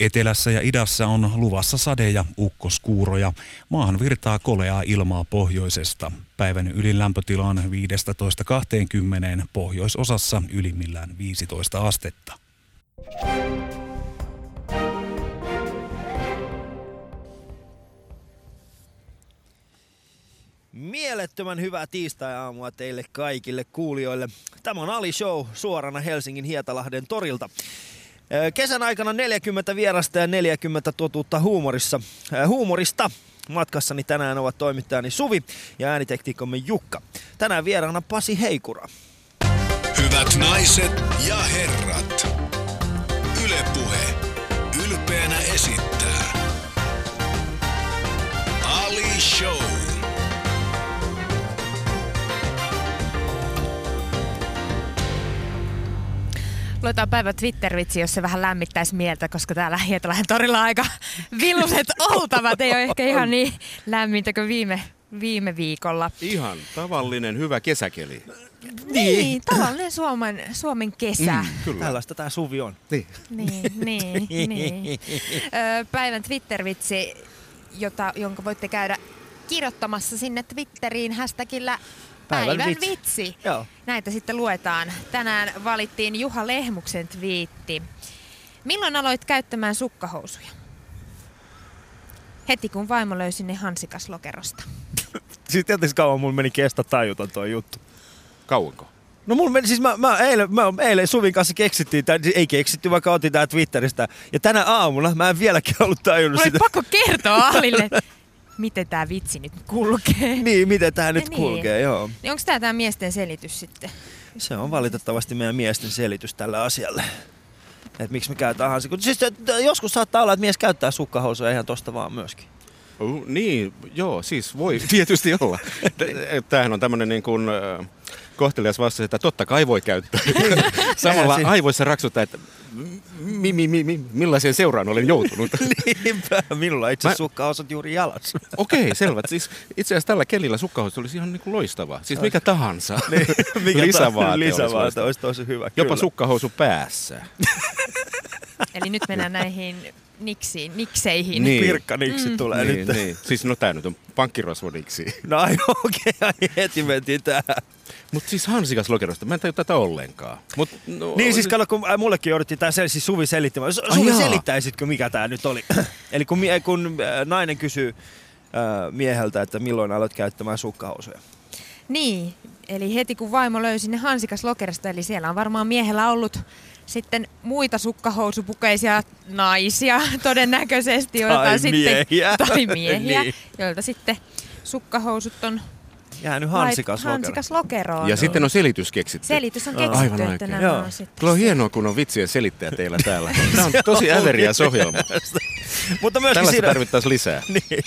Etelässä ja idässä on luvassa sade- ja ukkoskuuroja. Maahan virtaa koleaa ilmaa pohjoisesta. Päivän ylin lämpötila on 15-20, pohjoisosassa ylimmillään 15 astetta. Mielettömän hyvää tiistai-aamua teille kaikille kuulijoille. Tämä on Ali Show suorana Helsingin Hietalahden torilta. Kesän aikana 40 vierasta ja 40 totuutta huumorissa. Huumorista matkassani tänään ovat toimittajani Suvi ja äänitektiikkomme Jukka. Tänään vieraana Pasi Heikura. Hyvät naiset ja herrat, Luetaan päivä Twitter-vitsi, jos se vähän lämmittäisi mieltä, koska täällä Hietalähen torilla aika villuset oltavat. Ei ole ehkä ihan niin lämmintä kuin viime, viime viikolla. Ihan tavallinen hyvä kesäkeli. Niin, niin tavallinen Suomen, Suomen kesä. Mm, kyllä. Tällaista tämä Suvi on. Niin, niin, niin. niin. Päivän Twitter-vitsi, jota, jonka voitte käydä kirjoittamassa sinne Twitteriin hashtagillä Päivän, Päivän vitsi. vitsi. Joo. Näitä sitten luetaan. Tänään valittiin Juha Lehmuksen twiitti. Milloin aloit käyttämään sukkahousuja? Heti kun vaimo löysi ne hansikaslokerosta. siis tietysti kauan mulla meni kestä tajuta tuo juttu. Kauanko? No mulla meni, siis mä, mä, eilen, mä eilen Suvin kanssa keksittiin, tai ei keksitty, vaikka otin tää Twitteristä. Ja tänä aamulla mä en vieläkin ollut tajunnut sitä. pakko kertoa Alille, miten tämä vitsi nyt kulkee. Niin, miten tämä nyt niin. kulkee, joo. Niin onko tämä tämä miesten selitys sitten? Se on valitettavasti meidän miesten selitys tälle asialle. Että miksi me käytetään hansi. Siis, joskus saattaa olla, että mies käyttää sukkahousuja ihan tosta vaan myöskin. Uh, niin, joo, siis voi tietysti olla. Tämähän on tämmöinen niin kuin, kohtelias vastaus, että totta kai voi käyttää. Samalla aivoissa raksuttaa, että mi, mi, mi, mi, millaiseen seuraan olen joutunut. Niinpä, minulla itse asiassa sukkahousut juuri jalassa. Okei, okay, selvä. Siis itse asiassa tällä kelillä sukkahousut olisi ihan niin kuin loistava. Siis mikä tahansa. Niin, mikä lisävaate, lisävaate olisi, olisi tosi hyvä. Jopa kyllä. sukkahousu päässä. Eli nyt mennään näihin niksiin, nikseihin. Niin. Pirkka niksi mm. tulee niin, nyt. Niin. Siis no tää nyt on pankkirosvodiksi. No okei, okay, heti mentiin tähän. Mutta siis hansikas lokerosta, mä en tajua tätä ollenkaan. Mut, no, niin siis kato, kun mullekin jouduttiin tää siis Suvi selittämään. Suvi, selittäisitkö mikä tää nyt oli? Eli kun, kun äh, nainen kysyy äh, mieheltä, että milloin aloit käyttämään sukkahousuja. Niin, eli heti kun vaimo löysi ne hansikas lokerista, eli siellä on varmaan miehellä ollut sitten muita sukkahousupukeisia naisia todennäköisesti, joilta tai sitten, miehiä. tai miehiä, niin. joilta sitten sukkahousut on jäänyt hansikas, Lait, hansikas lokeroon. Ja sitten on selitys keksitty. Selitys on keksitty, Aivan että oikein. nämä Joo. on sitten... Kyllä on hienoa, kun on vitsien selittäjä teillä täällä. Tämä on tosi äveriä ohjelma. Mutta Tällaista siinä... tarvittaisiin lisää. niin.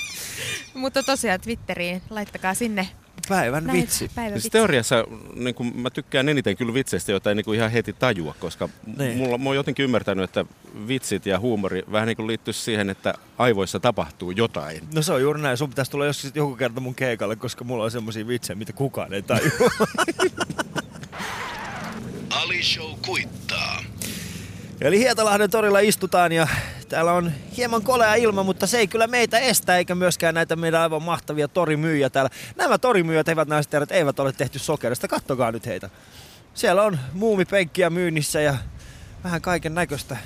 Mutta tosiaan Twitteriin, laittakaa sinne Päivän Näin, vitsi. Päivän siis teoriassa niin kuin, mä tykkään eniten kyllä vitseistä, joita ei niin kuin ihan heti tajua, koska niin. mulla, mä oon jotenkin ymmärtänyt, että vitsit ja huumori vähän niin kuin liittyy siihen, että aivoissa tapahtuu jotain. No se on juuri näin. Sun pitäisi tulla joskus joku kerta mun keikalle, koska mulla on semmoisia vitsejä, mitä kukaan ei tajua. Ali Show kuittaa. Eli Hietalahden torilla istutaan ja täällä on hieman kolea ilma, mutta se ei kyllä meitä estä eikä myöskään näitä meidän aivan mahtavia torimyyjä täällä. Nämä torimyyjät, eivät naiset herrat, eivät ole tehty sokerista. Kattokaa nyt heitä. Siellä on muumipenkkiä myynnissä ja vähän kaiken näköistä.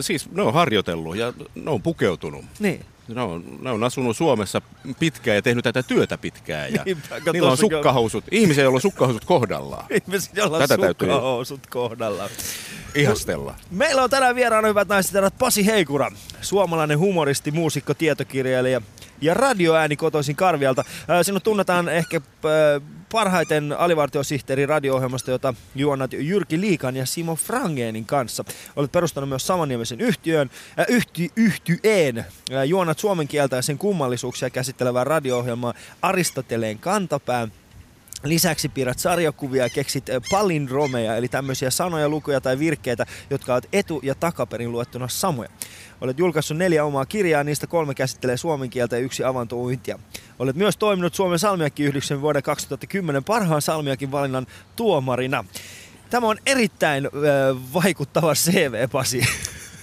Siis ne on harjoitellut ja ne on pukeutunut. Niin. Ne on, ne on asunut Suomessa pitkään ja tehnyt tätä työtä pitkään. Ja Niinpä, niillä on sukkahousut. Ihmisiä, joilla on sukkahousut kohdallaan. Ihmisiä, joilla on tätä sukkahousut täytyy... kohdallaan. Ihastella. Meillä on tänään vieraana hyvät naiset ja Pasi Heikura, suomalainen humoristi, muusikko, tietokirjailija ja radioääni kotoisin Karvialta. Sinut tunnetaan ehkä parhaiten alivartiosihteeri radio-ohjelmasta, jota juonnat Jyrki Liikan ja Simo Frangenin kanssa. Olet perustanut myös samannimisen yhtiön, äh, yhty, yhtyeen. Äh, juonat suomen kieltä ja sen kummallisuuksia käsittelevää radio-ohjelmaa Aristoteleen kantapään Lisäksi piirrät sarjakuvia ja keksit palindromeja, eli tämmöisiä sanoja, lukuja tai virkkeitä, jotka ovat etu- ja takaperin luettuna samoja. Olet julkaissut neljä omaa kirjaa, niistä kolme käsittelee suomen kieltä ja yksi avantouintia. Olet myös toiminut Suomen salmiakki vuoden 2010 parhaan salmiakin valinnan tuomarina. Tämä on erittäin äh, vaikuttava CV, Pasi.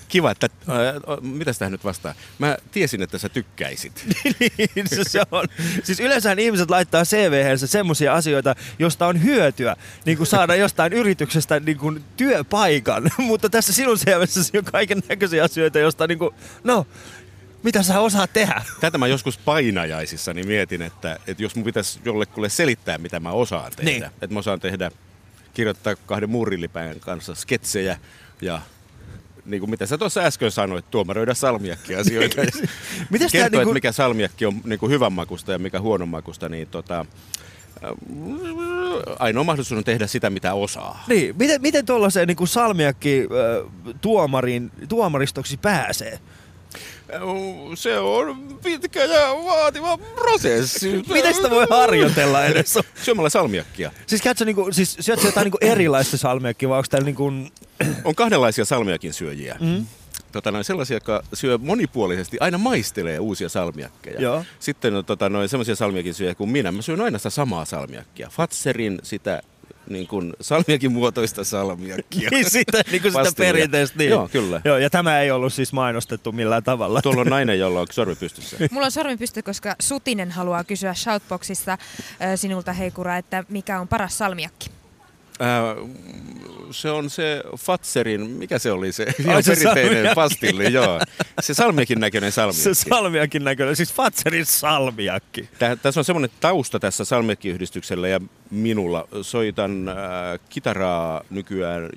Kiva, että äh, mitä tähän nyt vastaa? Mä tiesin, että sä tykkäisit. niin, se on. Siis yleensä ihmiset laittaa CV-hensä semmoisia asioita, josta on hyötyä, niin kuin saada jostain yrityksestä niin kuin työpaikan. Mutta tässä sinun CVssä on kaiken näköisiä asioita, josta niin kuin, no, mitä sä osaat tehdä? Tätä mä joskus painajaisissa niin mietin, että, että jos mun pitäisi jollekulle selittää, mitä mä osaan tehdä. Niin. Että mä osaan tehdä, kirjoittaa kahden muurillipäin kanssa sketsejä ja niin kuin mitä sä tuossa äsken sanoit, tuomaroida salmiakki-asioita. Mites kertoa, niin kuin... mikä salmiakki on niin kuin hyvän makusta ja mikä huonon makusta, niin tota, äh, ainoa mahdollisuus on tehdä sitä, mitä osaa. Niin, miten, miten tuollaiseen niin salmiakki äh, tuomarin, tuomaristoksi pääsee? Se on pitkä ja vaativa prosessi. Miten sitä voi harjoitella edes? Syömällä salmiakkia. Siis käytkö niinku, siis syötkö jotain niinku erilaista salmiakkia vai onko täällä niinku... On kahdenlaisia salmiakin syöjiä. Mm. Tota, noin sellaisia, jotka syö monipuolisesti, aina maistelee uusia salmiakkeja. Joo. Sitten on tota, noin sellaisia salmiakin syöjiä kuin minä. Mä syön aina sitä samaa salmiakkia. Fatserin sitä niin kuin salmiakin muotoista salmiakkia. niin sitä, niin kuin sitä perinteistä. Niin. Joo, kyllä. Joo, ja tämä ei ollut siis mainostettu millään tavalla. Tuolla on nainen, jolla on sormi pystyssä. Mulla on sormi pysty, koska Sutinen haluaa kysyä Shoutboxissa äh, sinulta Heikura, että mikä on paras salmiakki? Äh, se on se Fatserin, mikä se oli se Ai, se perinteinen pastilli, joo. Se salmiakin näköinen salmiakki. Se salmiakin näköinen, siis Fatserin salmiakki. Tää, tässä on semmoinen tausta tässä salmiakki-yhdistyksellä ja minulla. Soitan äh, kitaraa nykyään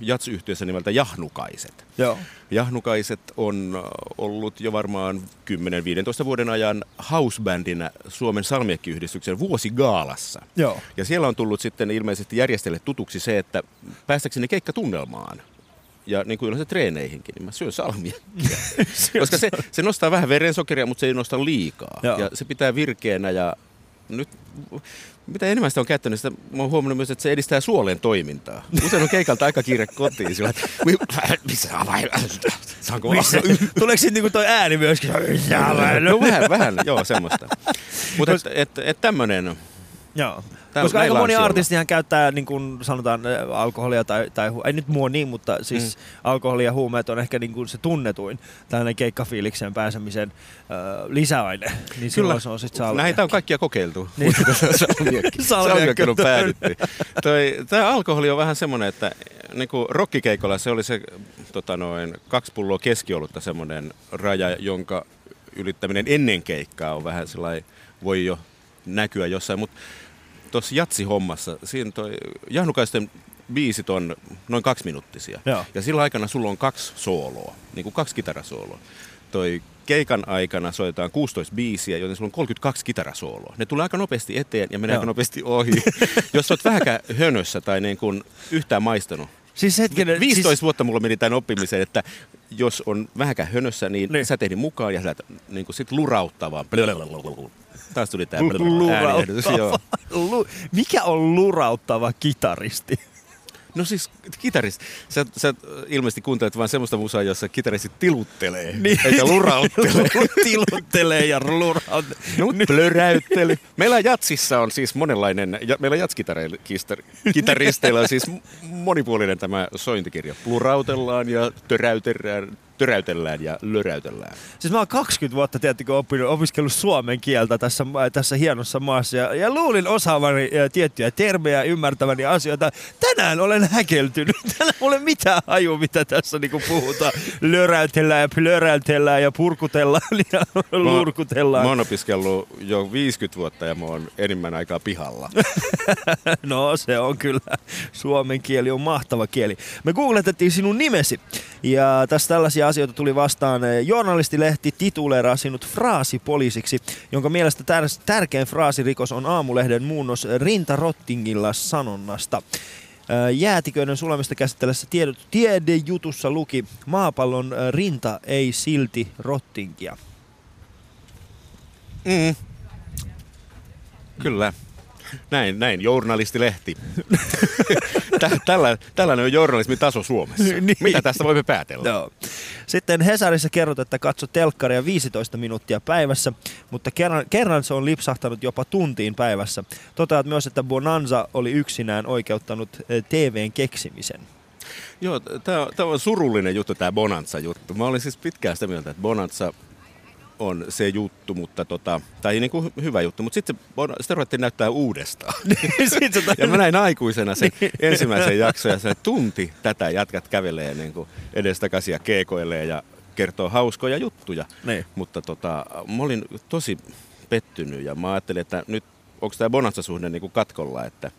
jatsyhtiössä nimeltä Jahnukaiset. Joo. Jahnukaiset on ollut jo varmaan 10-15 vuoden ajan housebandina Suomen salmiakkiyhdistyksen vuosigaalassa. Joo. Ja siellä on tullut sitten ilmeisesti järjestelle tutuksi se, että päästäkseni keikkatunnelmaan ja niin kuin yleensä treeneihinkin, niin mä syön salmiakkia. Koska se, se nostaa vähän verensokeria, mutta se ei nosta liikaa. Joo. Ja se pitää virkeänä ja nyt mitä enemmän sitä on käyttänyt, sitä mä oon huomannut myös, että se edistää suolen toimintaa. Usein on keikalta aika kiire kotiin sillä, että missä Saanko missä? Tuleeko sitten niinku toi ääni myöskin? no vähän, vähän, joo, semmoista. Mutta et, et, et tämmönen Joo. Tää, Koska aika moni artistihan käyttää niin kuin sanotaan alkoholia tai, tai ei nyt mua niin, mutta siis mm. alkoholi ja huumeet on ehkä niin kuin se tunnetuin tällainen keikkafiilikseen pääsemisen äh, lisäaine. Niin Kyllä. se on sit Näitä on kaikkia kokeiltu. Niin. Salmiakki on päädytty. Tämä alkoholi on vähän semmoinen, että niin kuin rockikeikolla se oli se tota noin, kaksi pulloa keskiolutta semmoinen raja, jonka ylittäminen ennen keikkaa on vähän sellainen, voi jo näkyä jossain, mutta tuossa jatsi-hommassa, siinä toi Jahnukaisten biisit on noin kaksi minuuttisia. Joo. Ja sillä aikana sulla on kaksi sooloa, niin kuin kaksi kitarasooloa. Toi keikan aikana soitetaan 16 biisiä, joten sulla on 32 kitarasooloa. Ne tulee aika nopeasti eteen ja menee Joo. aika nopeasti ohi. Jos olet vähänkään hönössä tai niin kuin yhtään maistanut, Siis hetkinen, 15 siis... vuotta mulla meni tämän oppimiseen, että jos on vähänkään hönössä, niin, niin. sä tehdin mukaan ja sä niin kuin sit lurauttavaa. Taas tuli tää ääniehdotus, joo. Mikä on lurauttava kitaristi? No siis kitaris, sä, sä ilmeisesti kuuntelet vain semmoista musaa, jossa kitaristi tiluttelee, niin. eikä lurauttelee. tiluttelee ja lurauttelee. No, plöräyttely. Meillä Jatsissa on siis monenlainen, ja meillä Jatskitaristeilla on siis monipuolinen tämä sointikirja. Plurautellaan ja töräytellään, töräytellään ja löräytellään. Siis mä oon 20 vuotta, tiedättekö, oppinut, opiskellut suomen kieltä tässä, tässä hienossa maassa ja, ja luulin osaavani ja tiettyjä termejä, ymmärtäväni asioita. Tänään olen häkeltynyt. Tänään ei ole mitään haju, mitä tässä niinku puhutaan. Löräytellään ja plöräytellään ja purkutellaan ja lurkutellaan. Mä oon opiskellut jo 50 vuotta ja mä oon enimmän aikaa pihalla. no se on kyllä. Suomen kieli on mahtava kieli. Me googletettiin sinun nimesi ja tässä tällaisia asioita tuli vastaan. Journalistilehti tituleeraa sinut fraasipoliisiksi, jonka mielestä tär- tärkein fraasirikos on aamulehden muunnos rintarottingilla sanonnasta. Jäätiköiden sulamista käsittelyssä tiedot, tiedejutussa luki maapallon rinta ei silti rottingia. Mm. Kyllä. Näin, näin, journalistilehti. Tällä, tällainen on journalismin taso Suomessa. niin. Mitä tästä voimme päätellä? No. Sitten Hesarissa kerrot, että katso telkkaria 15 minuuttia päivässä, mutta kerran, kerran se on lipsahtanut jopa tuntiin päivässä. Toteat myös, että Bonanza oli yksinään oikeuttanut eh, TVn keksimisen. Joo, tämä on surullinen juttu, tämä Bonanza-juttu. Mä olin siis pitkään sitä mieltä, että Bonanza on se juttu, mutta tota, tai niin kuin hyvä juttu, mutta sitten se, sitä ruvettiin näyttää uudestaan. Niin, ja mä näin aikuisena sen niin. ensimmäisen jakson ja se tunti tätä jätkät kävelee niin kuin edestakaisin ja keekoilee ja kertoo hauskoja juttuja. Niin. Mutta tota, mä olin tosi pettynyt ja mä ajattelin, että nyt onko tämä Bonanza-suhde niin kuin katkolla, että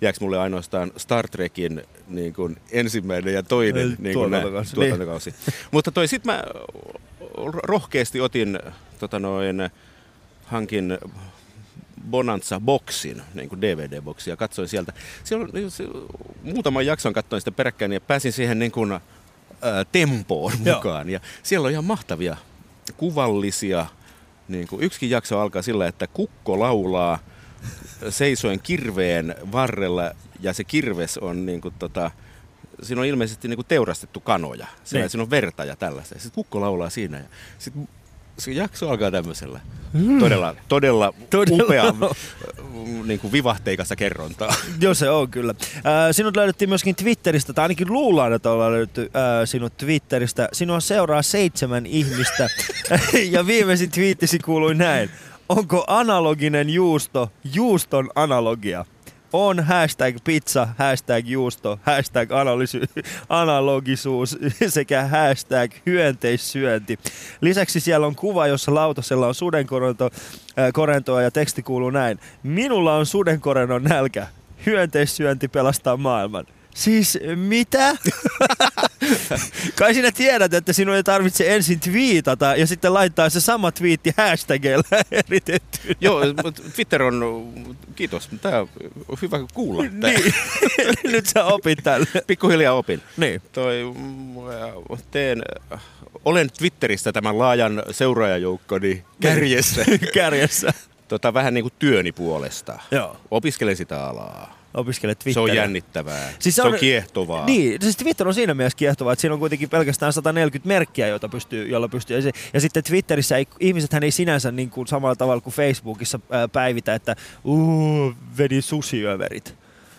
jääkö mulle ainoastaan Star Trekin niin kuin ensimmäinen ja toinen niin kuin tuotantokausi. tuotantokausi. Niin. Mutta toi sit mä rohkeasti otin, tota noin, hankin Bonanza-boksin, niin kuin DVD-boksin, ja katsoin sieltä. Siellä on, niin muutaman jakson katsoin sitä peräkkäin ja pääsin siihen niin kuin, ää, tempoon mukaan. Joo. Ja siellä on ihan mahtavia kuvallisia, niin kuin yksikin jakso alkaa sillä, että kukko laulaa seisoen kirveen varrella ja se kirves on niin kuin, tota, siinä on ilmeisesti niin kuin teurastettu kanoja. Siinä, niin. siinä on verta ja tällaista. Sitten kukko laulaa siinä. Ja sitten se jakso alkaa tämmöisellä mm. todella, todella, todella upea niin kuin vivahteikassa kerrontaa. Joo, se on kyllä. Äh, sinut löydettiin myöskin Twitteristä, tai ainakin luullaan, että ollaan löydetty äh, sinut Twitteristä. Sinua seuraa seitsemän ihmistä, ja viimeisin twiittisi kuului näin. Onko analoginen juusto juuston analogia? On hashtag pizza, hashtag juusto, hashtag analysy- analogisuus sekä hashtag hyönteissyönti. Lisäksi siellä on kuva, jossa lautasella on sudenkorento, äh, ja teksti kuuluu näin. Minulla on sudenkorennon nälkä. Hyönteissyönti pelastaa maailman. Siis mitä? Kai sinä tiedät, että sinun ei tarvitse ensin twiitata ja sitten laittaa se sama twiitti hashtagilla eritetty. Joo, Twitter on, kiitos, tämä on hyvä kuulla. Niin, nyt sä opit tälle. Pikkuhiljaa opin. Niin. Toi, teen, olen Twitterissä tämän laajan seuraajajoukkoni kärjessä. kärjessä. Tota, vähän niin kuin työni puolesta. Joo. Opiskelen sitä alaa opiskelet Twitteriä. Se on jännittävää. Siis se, on, se on kiehtovaa. Niin, siis Twitter on siinä mielessä kiehtovaa, että siinä on kuitenkin pelkästään 140 merkkiä, joita pystyy, jolla pystyy. Ja, se, ja sitten Twitterissä ei, ihmisethän ei sinänsä niin kuin samalla tavalla kuin Facebookissa ää, päivitä, että uu, vedin susiöverit.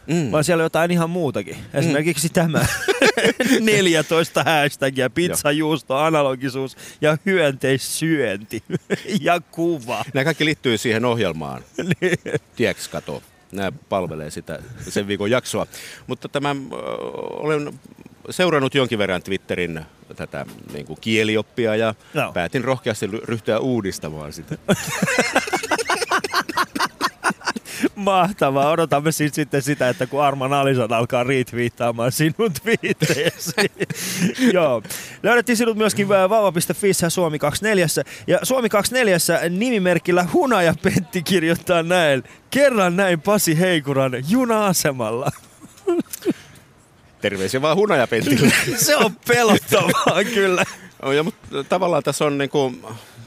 Mm. Vaan siellä on jotain ihan muutakin. Mm. Esimerkiksi mm. tämä 14 hashtagia, pizzajuusto, analogisuus ja hyönteissyönti ja kuva. Nämä kaikki liittyy siihen ohjelmaan. niin. Tiedätkö, kato nämä palvelee sitä sen viikon jaksoa. Mutta tämä, olen seurannut jonkin verran Twitterin tätä niin kuin kielioppia ja no. päätin rohkeasti ryhtyä uudistamaan sitä. Mahtavaa. Odotamme siis sitten sitä, että kun Arman Alison alkaa retweettaamaan sinun twiittejäsi. Joo. Löydettiin sinut myöskin vauva.fi Suomi 24. Ja Suomi 24 nimimerkillä Hunaja Pentti kirjoittaa näin. Kerran näin Pasi Heikuran juna-asemalla. Terveisiä vaan Pentille. Se on pelottavaa kyllä. Ja, mutta tavallaan tässä on niinku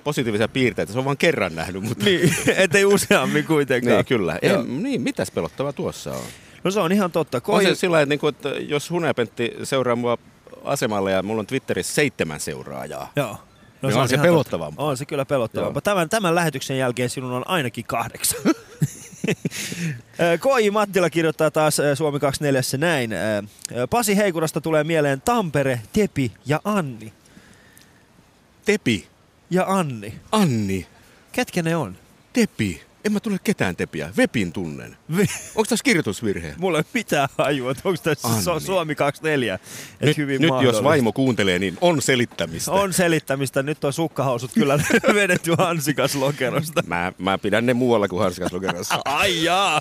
positiivisia piirteitä. Se on vain kerran nähnyt. Mutta... Niin, ettei useammin kuitenkaan. niin, kyllä. Ei, niin, mitäs pelottavaa tuossa on? No se on ihan totta. Koi... On se sillä että, että jos Hunepentti seuraa mua asemalle ja mulla on Twitterissä seitsemän seuraajaa. Joo. No niin se on, se pelottavampaa. On se kyllä pelottavampaa. Tämän, tämän lähetyksen jälkeen sinun on ainakin kahdeksan. Koi Mattila kirjoittaa taas Suomi 24 näin. Pasi Heikurasta tulee mieleen Tampere, Tepi ja Anni. Tepi? ja Anni. Anni. Ketkä ne on? Tepi. En mä tule ketään tepiä. Webin tunnen. Ve- onko tässä kirjoitusvirhe? Mulla ei mitään hajua, onko tässä Anni. Suomi 24. nyt, hyvin nyt jos vaimo kuuntelee, niin on selittämistä. On selittämistä. Nyt on sukkahousut kyllä vedetty Hansikas lokerosta. Mä, mä pidän ne muualla kuin Hansikas lokerossa. Ai jaa.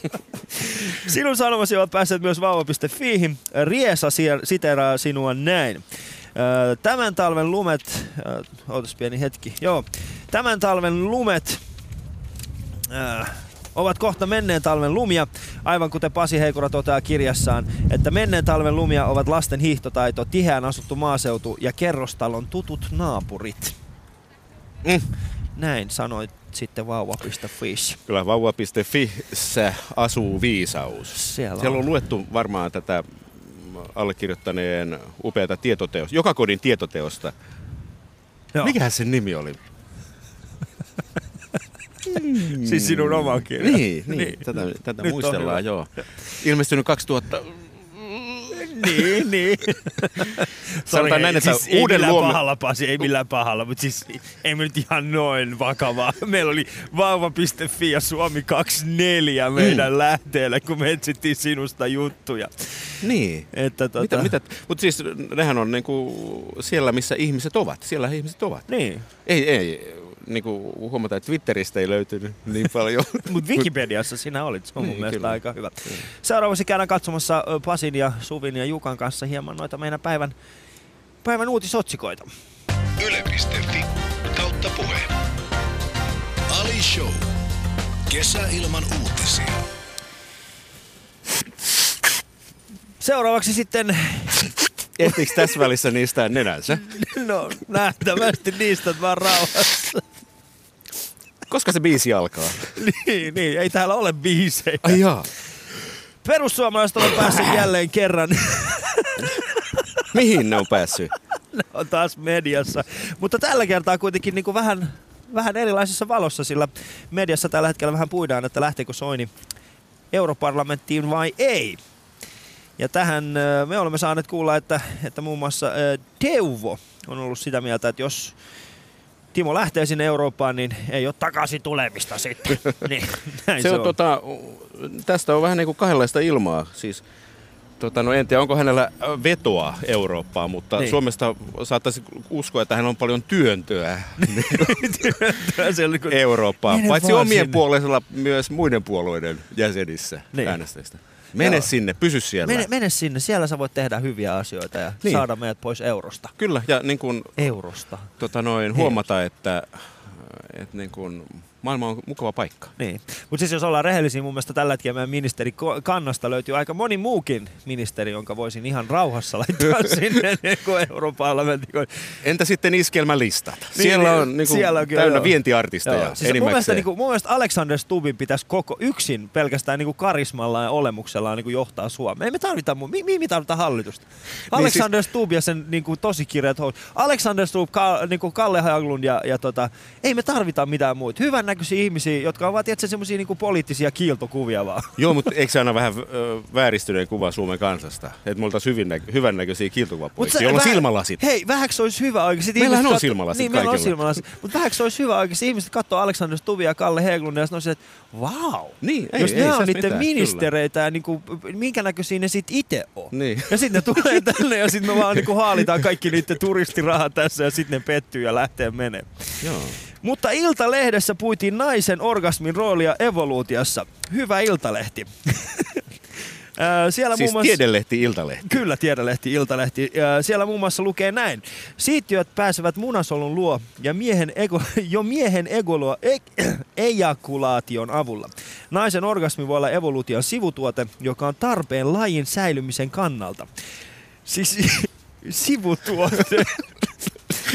Sinun sanomasi ovat päässeet myös vauva.fiihin. Riesa siteraa sinua näin. Tämän talven lumet, ootas pieni hetki, joo. Tämän talven lumet äh, ovat kohta menneen talven lumia, aivan kuten Pasi Heikura toteaa kirjassaan, että menneen talven lumia ovat lasten hiihtotaito, tiheään asuttu maaseutu ja kerrostalon tutut naapurit. Mm. Näin sanoit sitten vauva.fi. Kyllä vauva.fi asuu viisaus. Siellä, Siellä on. on luettu varmaan tätä allekirjoittaneen upeata tietoteosta, joka kodin tietoteosta. Joo. Mikähän sen nimi oli? Mm. siis sinun oma kirja. Niin, niin. niin. tätä, tätä muistellaan, joo. Ilmestynyt 2000... niin, niin. Sanotaan näin, että siis uuden ei millään pahalla, Pasi, ei millään pahalla, mutta siis ei me nyt ihan noin vakavaa. Meillä oli vauva.fi ja Suomi 24 meidän mm. lähteellä, kun me etsittiin sinusta juttuja. Niin. Että, tota... mitä, mitä, mutta siis nehän on niinku siellä, missä ihmiset ovat. Siellä ihmiset ovat. Niin. Ei, ei, niin kuin huomata, että Twitteristä ei löytynyt niin paljon. Mutta Wikipediassa sinä olit, se on mun niin, mielestä kyllä. aika hyvä. Niin. Seuraavaksi käydään katsomassa Pasin ja Suvin ja Jukan kanssa hieman noita meidän päivän, päivän uutisotsikoita. Yle.fi kautta puhe. Ali Show. Kesä ilman uutisia. Seuraavaksi sitten... Ehtiikö tässä välissä niistä nenänsä? No, nähtävästi niistä vaan rauhassa. Koska se biisi alkaa? niin, niin, ei täällä ole biisejä. Ai jaa. Perussuomalaiset ovat päässeet jälleen kerran. Mihin ne on päässyt? ne on taas mediassa. Mutta tällä kertaa kuitenkin niin kuin vähän, vähän erilaisessa valossa, sillä mediassa tällä hetkellä vähän puidaan, että lähteekö Soini europarlamenttiin vai ei. Ja tähän me olemme saaneet kuulla, että, että muun muassa Teuvo on ollut sitä mieltä, että jos Timo lähtee sinne Eurooppaan, niin ei ole takaisin tulemista sitten. niin, näin se, se on. Tota, tästä on vähän niin kuin kahdenlaista ilmaa. Siis, tota, no en tiedä, onko hänellä vetoa Eurooppaan, mutta niin. Suomesta saattaisi uskoa, että hän on paljon työntöä työntöä Eurooppaan. Paitsi omien sinne. puolella myös muiden puolueiden jäsenissä niin. äänestäjistä. Mene Joo. sinne, pysy siellä. Mene, mene sinne, siellä sä voit tehdä hyviä asioita ja niin. saada meidät pois eurosta. Kyllä, ja niin kun, eurosta. Tota noin, huomata, että, että niin kun, maailma on mukava paikka. Niin. Mutta siis jos ollaan rehellisiä, mun mielestä tällä hetkellä meidän ministeri kannasta löytyy aika moni muukin ministeri, jonka voisin ihan rauhassa laittaa sinne niin Euroopan Entä sitten iskelmälistat? Niin, siellä on, niin kuin, siellä on kyllä, täynnä joo. vientiartisteja siis mun, mielestä, niin kuin, mun mielestä Alexander Stubbin pitäisi koko yksin pelkästään niin kuin karismalla ja olemuksellaan niin kuin johtaa Suomea. Ei me tarvita, mi, mi, me tarvita hallitusta. Niin Alexander siis... Stubb ja sen niin kuin, tosi kirjat Alexander Stubb, Ka, niin kuin Kalle Haglund ja, ja tota, ei me tarvita mitään muuta. Hyvän näköisiä ihmisiä, jotka ovat tietysti semmoisia niinku poliittisia kiiltokuvia vaan. Joo, mutta eikö se aina vähän vääristyneen kuva Suomen kansasta? Että me oltaisiin hyvin hyvän näköisiä kiiltokuvapoikia, jolla on silmälasit. Hei, vähäksi olisi hyvä oikeasti. Meillähän on katso, silmälasit Niin, meillä on silmälasit. Mutta vähäksi olisi hyvä oikeasti. Ihmiset katsoo Alexander Stuvia ja Kalle Heglund ja sanoisivat, että wow. Niin, ei, Jos ei, nämä on niiden ministereitä ja niinku, minkä näköisiä ne sitten itse on. Niin. Ja sitten ne tulee tänne ja sitten me vaan niinku haalitaan kaikki niiden turistirahat tässä ja sitten ne pettyy ja lähtee menemään. Joo. Mutta Iltalehdessä puitiin naisen orgasmin roolia evoluutiossa. Hyvä Iltalehti. Siellä siis muun muassa, tiedelehti Iltalehti. Kyllä, tiedelehti Iltalehti. Siellä muun muassa lukee näin. Siittiöt pääsevät munasolun luo ja miehen ego, jo miehen egoloa e, ejakulaation avulla. Naisen orgasmi voi olla evoluution sivutuote, joka on tarpeen lajin säilymisen kannalta. Siis sivutuote.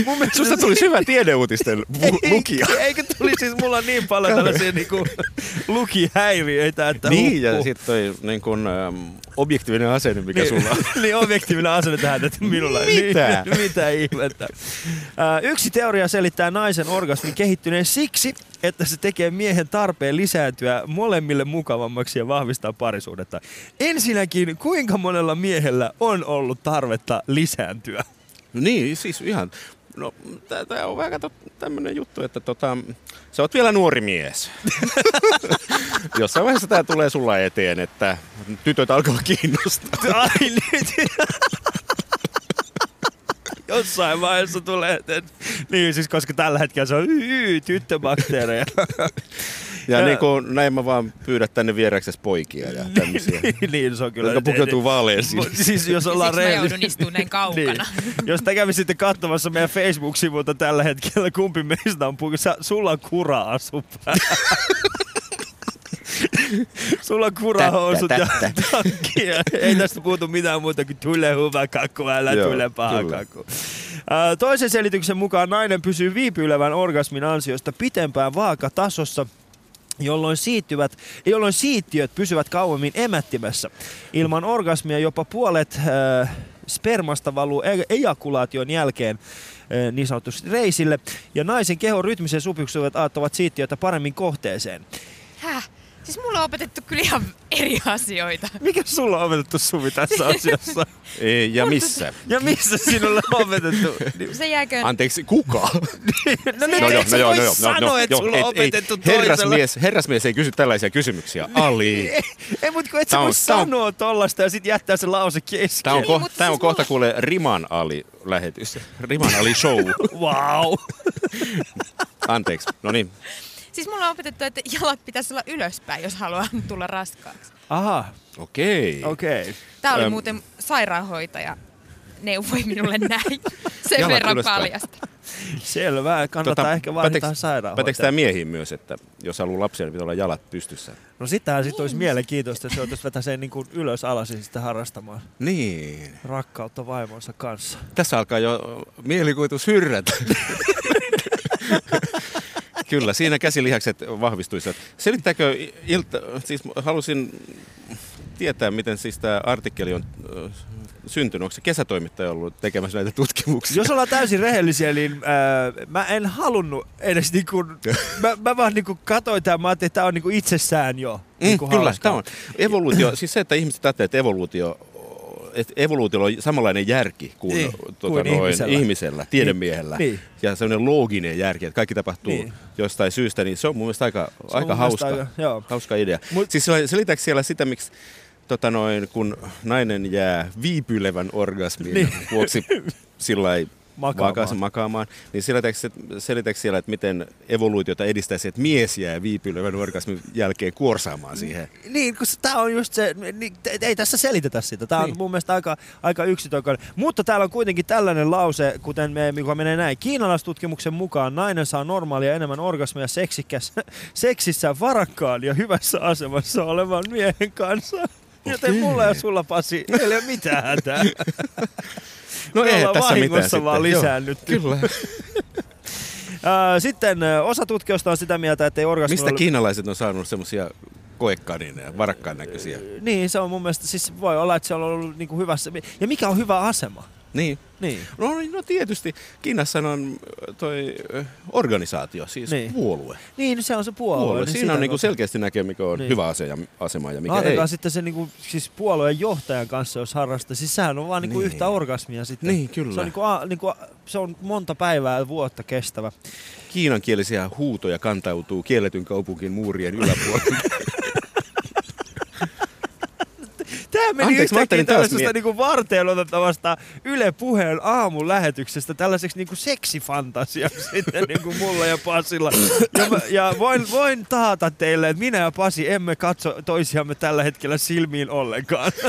Mun mielestä Susta tuli hyvä tiedeuutisten lukija. Eikö tuli siis, mulla niin paljon tällaisia niinku, lukihäiriöitä, että Niin, ja sitten toi niin kun, um, objektiivinen asenne, mikä niin, sulla on. niin, objektiivinen asenne tähän, että minulla Mitä? Niin, mitä ihmettä. Uh, yksi teoria selittää naisen orgasmin kehittyneen siksi, että se tekee miehen tarpeen lisääntyä molemmille mukavammaksi ja vahvistaa parisuudetta. Ensinnäkin, kuinka monella miehellä on ollut tarvetta lisääntyä? No niin, siis ihan. No, tämä on vähän tämmöinen juttu, että tota, sä oot vielä nuori mies. Jossain vaiheessa tämä tulee sulla eteen, että tytöt alkaa kiinnostaa. Ai nyt. Jossain vaiheessa tulee, että, niin siis koska tällä hetkellä se on yy, tyttöbakteereja. Ja, ja niin kuin, näin mä vaan pyydät tänne vieraksesi poikia ja niin, tämmöisiä. niin, niin, se on kyllä. Jotka pukeutuu vaaleisiin. Siis, siis jos ollaan Siksi mä joudun istumaan näin kaukana. niin. Jos te kävisitte katsomassa meidän Facebook-sivulta tällä hetkellä, kumpi meistä on pukeutunut, sulla on kura-asu Sulla on kurahousut ja takki. Ei tästä puhutu mitään muuta kuin tule hyvä kakku, älä Joo, tule paha kyllä. kakku. Toisen selityksen mukaan nainen pysyy viipyilevän orgasmin ansiosta pitempään vaakatasossa jolloin, siittyvät, jolloin siittiöt pysyvät kauemmin emättimessä. Ilman orgasmia jopa puolet äh, spermasta valuu e- ejakulaation jälkeen äh, niin sanotusti reisille, ja naisen kehon rytmisen supiksuudet auttavat siittiöitä paremmin kohteeseen. Häh? Siis mulla on opetettu kyllä ihan eri asioita. Mikä sulla on opetettu Suvi tässä asiassa? Ei, ja missä? ja missä sinulle on opetettu? Se jääkö... Anteeksi, kuka? no nyt no, no, no, no, no, no, sanoa, että sulla on opetettu ei, herrasmies, herrasmies ei kysy tällaisia kysymyksiä. Ali. ei, ei mutta kun et sä voi sanoa tollasta ja sitten jättää se lause kesken. Tämä on, ko- niin, tämä on siis kohta mulla... kuule Riman Ali lähetys. Riman Ali show. wow. Anteeksi, no niin. Siis mulla on opetettu, että jalat pitäisi olla ylöspäin, jos haluaa tulla raskaaksi. Aha. Okei. Okay. Okei. Okay. Tämä oli muuten sairaanhoitaja neuvoi minulle näin. Sen jalat verran ylöspäin. paljasta. Selvä, kannattaa tota, ehkä vaihtaa sairaanhoitaja. Päteekö tämä miehiin myös, että jos haluaa lapsia, niin pitää olla jalat pystyssä? No sitähän sitten olisi mielenkiintoista, että se voitaisiin vetää sen niin kuin ylös alas ja sitten harrastamaan. Niin. Rakkautta vaimonsa kanssa. Tässä alkaa jo mielikuvitus hyrrätä. Kyllä, siinä käsilihakset vahvistuisivat. Selittääkö ilta, siis halusin tietää, miten siis tämä artikkeli on syntynyt. Onko se kesätoimittaja ollut tekemässä näitä tutkimuksia? Jos ollaan täysin rehellisiä, niin äh, mä en halunnut edes niin kuin, mä, mä vaan niin kuin katsoin tämän, mä ajattelin, että tämä on niin itsessään jo. Mm, niin kuin kyllä, tämä on. Evoluutio, siis se, että ihmiset ajattelee, että evoluutio että evoluutiolla on samanlainen järki kuin, niin, tuota, kuin noin, ihmisellä. ihmisellä, tiedemiehellä. Niin, niin. Ja sellainen looginen järki, että kaikki tapahtuu niin. jostain syystä, niin se on mun mielestä aika, aika hauska, aika, hauska idea. Mut, siis selitääkö siellä sitä, miksi tota noin, kun nainen jää viipylevän orgasmin niin. vuoksi sillä makaamaan. makaamaan, niin selitäkö siellä, että miten evoluutiota edistäisi, että mies jää viipylevän orgasmin jälkeen kuorsaamaan siihen? Niin, kun tämä on just se, niin, ei tässä selitetä sitä. Tämä on niin. mun mielestä aika, aika yksitoikainen. Mutta täällä on kuitenkin tällainen lause, kuten me, mikä menee näin. Kiinalaistutkimuksen mukaan nainen saa normaalia enemmän orgasmia seksikäs, seksissä varakkaan ja hyvässä asemassa olevan miehen kanssa. Joten mulla ja sulla, Pasi, ei ole mitään hätää. No ei tässä mitään vaan lisäännyt. Kyllä. Sitten osa tutkijoista on sitä mieltä, että ei orgasmi Mistä ole... kiinalaiset on saanut semmoisia koekanineja, varakkaan näköisiä? Niin, se on mun mielestä, siis voi olla, että se on ollut niin kuin hyvässä. Ja mikä on hyvä asema? Niin. niin. No, no tietysti. Kiinassa on toi organisaatio, siis niin. puolue. Niin, se on se puolue. puolue. Niin Siinä on niinku selkeästi näkee, mikä on niin. hyvä asema ja mikä no, ei. sitten se niinku, siis puolueen johtajan kanssa, jos harrastaa. Siis sehän on vaan niinku niin. yhtä orgasmia sitten. Niin, kyllä. Se on, niinku, a, niinku, se on monta päivää ja vuotta kestävä. Kiinankielisiä huutoja kantautuu kielletyn kaupunkin muurien yläpuolelle. Tämä meni Anteeksi, yhtäkkiä tällaisesta niinku varteen otettavasta Yle Puheen aamun lähetyksestä tällaiseksi niinku seksifantasiaksi sitten niinku mulla ja Pasilla. Ja, mä, ja voin, voin taata teille, että minä ja Pasi emme katso toisiamme tällä hetkellä silmiin ollenkaan.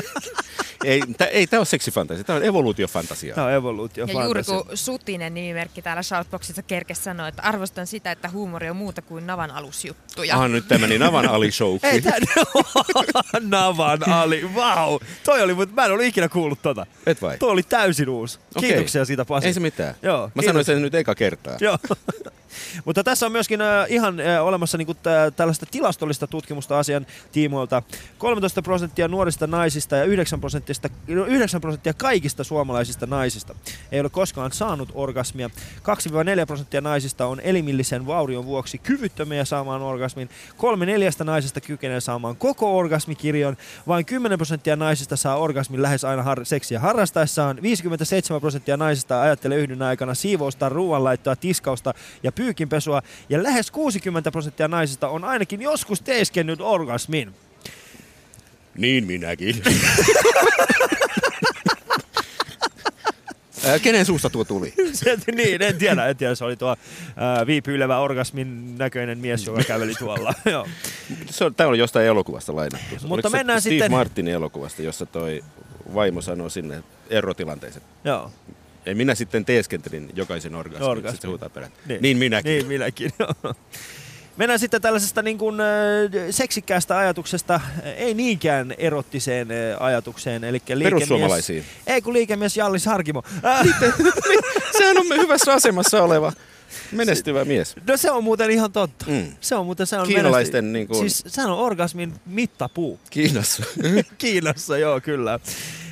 ei, tä, ei tämä ole seksifantasia, tämä on evoluutiofantasia. Tämä on evoluutiofantasia. Ja juuri kun Sutinen nimimerkki täällä Shoutboxissa kerkes sanoi, että arvostan sitä, että huumori on muuta kuin navan alusjuttuja. Ah, nyt tämä meni navan ali show. ei, tämä navan ali, wow. Toi oli, mutta mä en ollut ikinä kuullut tota. Et vai? Toi oli täysin uusi. Okay. Kiitoksia siitä Pasi. Ei se mitään. Joo, mä kiitos. sanoin sen nyt eka kertaa. Joo. Mutta tässä on myöskin äh, ihan äh, olemassa niinku, t- tällaista tilastollista tutkimusta asian tiimoilta. 13 prosenttia nuorista naisista ja 9 prosenttia, 9 prosenttia kaikista suomalaisista naisista ei ole koskaan saanut orgasmia. 2-4 prosenttia naisista on elimillisen vaurion vuoksi kyvyttömiä saamaan orgasmin. Kolme neljästä naisesta kykenee saamaan koko orgasmikirjon. Vain 10 prosenttia naisista saa orgasmin lähes aina har- seksiä harrastaessaan. 57 prosenttia naisista ajattelee yhdyn aikana siivousta, ruoanlaittoa, tiskausta ja pyykinpesua. Ja lähes 60 prosenttia naisista on ainakin joskus teeskennyt orgasmin. Niin minäkin. kenen suusta tuo tuli? Se, niin, en tiedä, en tiedä. Se oli tuo ää, viipyilevä orgasmin näköinen mies, joka käveli tuolla. Se on, tämä oli jostain elokuvasta lainattu. Mutta Oliko mennään Steve sitten... Martinin elokuvasta, jossa toi vaimo sanoo sinne erotilanteeseen. Joo. Ei minä sitten teeskentelin jokaisen orgasmin. Orgasmi. Sitten huutaa perään. Niin. niin minäkin. Niin minäkin, Mennään sitten tällaisesta niin kuin, seksikkäästä ajatuksesta, ei niinkään erottiseen ajatukseen. Eli Perussuomalaisiin. Ei kun liikemies Jallis Harkimo. Sehän on hyvässä asemassa oleva. Menestyvä mies. No se on muuten ihan totta. Mm. Se on muuten se on Kiinalaisten niin kuin... Siis se on orgasmin mittapuu. Kiinassa. Kiinassa, joo kyllä.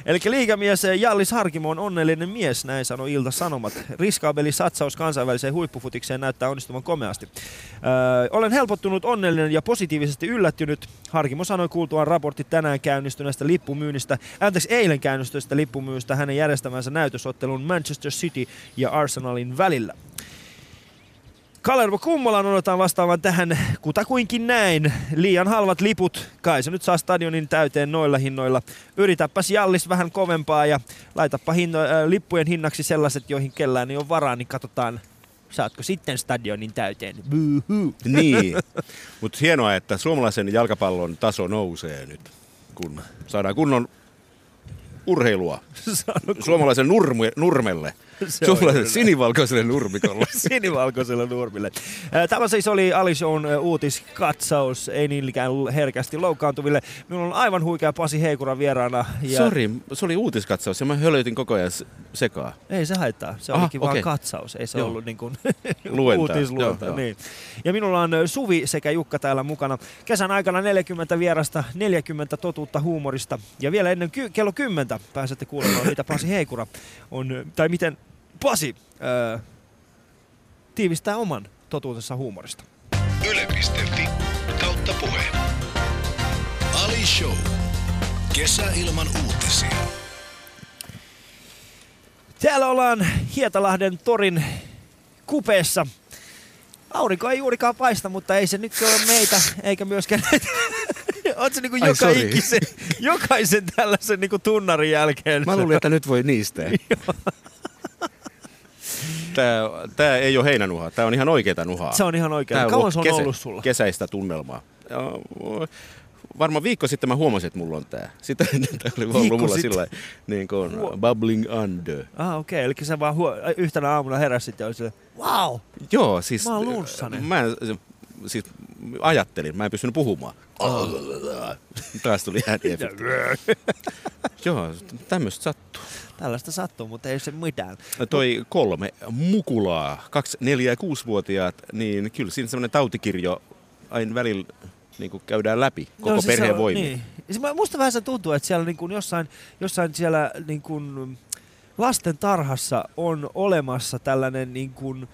Eli liigamies Jallis Harkimo on onnellinen mies, näin sanoi Ilta Sanomat. Riskaabeli satsaus kansainväliseen huippufutikseen näyttää onnistuvan komeasti. Öö, olen helpottunut, onnellinen ja positiivisesti yllättynyt. Harkimo sanoi kuultuaan raportti tänään käynnistyneestä lippumyynnistä, anteeksi eilen käynnistyneestä lippumyynnistä hänen järjestämänsä näytösottelun Manchester City ja Arsenalin välillä. Kalervo Kummolan odotetaan vastaavan tähän kutakuinkin näin. Liian halvat liput. Kai se nyt saa stadionin täyteen noilla hinnoilla. Yritäpäs Jallis vähän kovempaa ja laitapa hinno, äh, lippujen hinnaksi sellaiset, joihin kellään ei ole varaa, niin katsotaan saatko sitten stadionin täyteen. Boo-hoo. Niin, mutta hienoa, että suomalaisen jalkapallon taso nousee nyt, kun saadaan kunnon urheilua suomalaisen nurmu, nurmelle. Suomalaisen sinivalkoiselle nurmikolle. sinivalkoiselle nurmille. Tämä siis oli Ali Shown uutiskatsaus, ei niinkään herkästi loukkaantuville. Minulla on aivan huikea Pasi Heikura vieraana. Ja... Sori, se oli uutiskatsaus ja mä hölöitin koko ajan sekaa. Ei se haittaa, se olikin okay. vaan katsaus, ei se Joo. ollut niin kuin uutisluenta. Niin. Ja minulla on Suvi sekä Jukka täällä mukana. Kesän aikana 40 vierasta, 40 totuutta huumorista. Ja vielä ennen ky- kello 10 pääsette kuulemaan, mitä Pasi Heikura on, tai miten Pasi ää, tiivistää oman totuutensa huumorista. Yle.fi kautta puheen. Ali Show. Kesä ilman uutisia. Täällä ollaan Hietalahden torin kupeessa. Aurinko ei juurikaan paista, mutta ei se nyt ole meitä, eikä myöskään Oletko niinku joka ikisen, jokaisen tällaisen niinku tunnarin jälkeen? Mä luulin, että nyt voi niistä. Tää, tää ei ole heinänuhaa, tää on ihan oikeita nuhaa. Se on ihan oikea. Kauan se on kesä, ollut sulla? Kesäistä tunnelmaa. Varmaan viikko sitten mä huomasin, että mulla on tää. Sitä tää oli ollut mulla sillä niin kuin bubbling under. Ah okei, okay. eli sä vaan huo- yhtenä aamuna heräsit ja oli wow! Joo, siis... Mä oon Mä siis ajattelin, mä en pystynyt puhumaan. Taas tuli ääni Joo, tämmöistä sattuu. Tällaista sattuu, mutta ei se mitään. Toi kolme mukulaa, kaksi, neljä ja kuusi-vuotiaat, niin kyllä siinä semmoinen tautikirjo aina välillä niin kuin käydään läpi koko no, siis perheen voimin. Niin. Siis musta vähän se tuntuu, että siellä niin kuin jossain, jossain siellä niin kuin lasten tarhassa on olemassa tällainen niin kuin,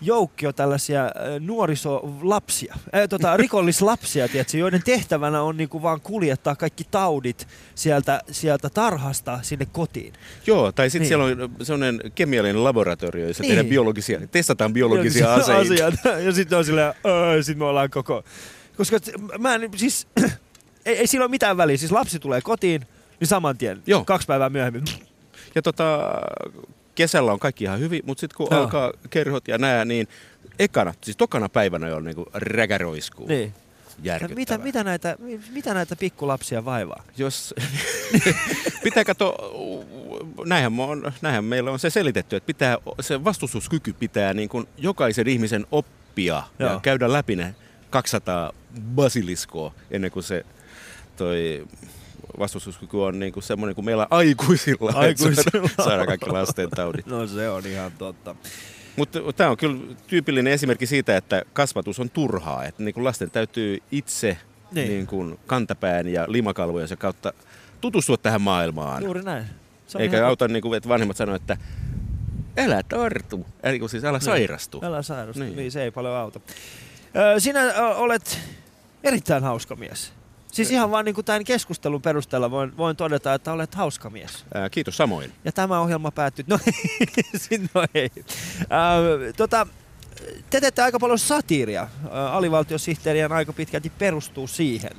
joukkio tällaisia äh, nuorisolapsia, äh, tota, rikollislapsia, tiedätkö, joiden tehtävänä on niinku vaan kuljettaa kaikki taudit sieltä, sieltä tarhasta sinne kotiin. Joo, tai sitten niin. siellä on sellainen kemiallinen laboratorio, jossa niin. tehdään biologisia, testataan biologisia aseita. Asiat. Ja sitten on silleen, sitten me ollaan koko... Koska mä en, siis, ei, ei sillä ole mitään väliä. Siis lapsi tulee kotiin, niin saman tien, Joo. kaksi päivää myöhemmin. Ja tota, kesällä on kaikki ihan hyvin, mutta sitten kun Joo. alkaa kerhot ja nää, niin ekana, siis tokana päivänä on niinku räkäroiskuu. Niin. Mitä, mitä, näitä, mitä näitä pikkulapsia vaivaa? Jos, pitää katsoa, näinhän, on, näinhän meillä on se selitetty, että pitää, se vastustuskyky pitää niin kuin jokaisen ihmisen oppia Joo. ja käydä läpi ne 200 basiliskoa ennen kuin se toi vastustuskyky on niin kuin semmoinen kuin meillä aikuisilla, aikuisilla. saada kaikki lasten taudit. No se on ihan totta. Mutta tämä on kyllä tyypillinen esimerkki siitä, että kasvatus on turhaa. Että niin kuin lasten täytyy itse niin. Niin kuin kantapään ja limakalvojensa kautta tutustua tähän maailmaan. Juuri näin. Se Eikä auta, niin kuin, että vanhemmat sanoivat, että älä tartu, eli siis älä niin. sairastu. Älä sairastu, niin. niin se ei paljon auta. Sinä olet erittäin hauska mies. Siis ihan vaan niin kuin tämän keskustelun perusteella voin, voin todeta, että olet hauska mies. Ää, kiitos samoin. Ja tämä ohjelma päättyy. No, no ei. Ää, tota, te teette aika paljon satiiria. Alivaltiosihteerien aika pitkälti perustuu siihen.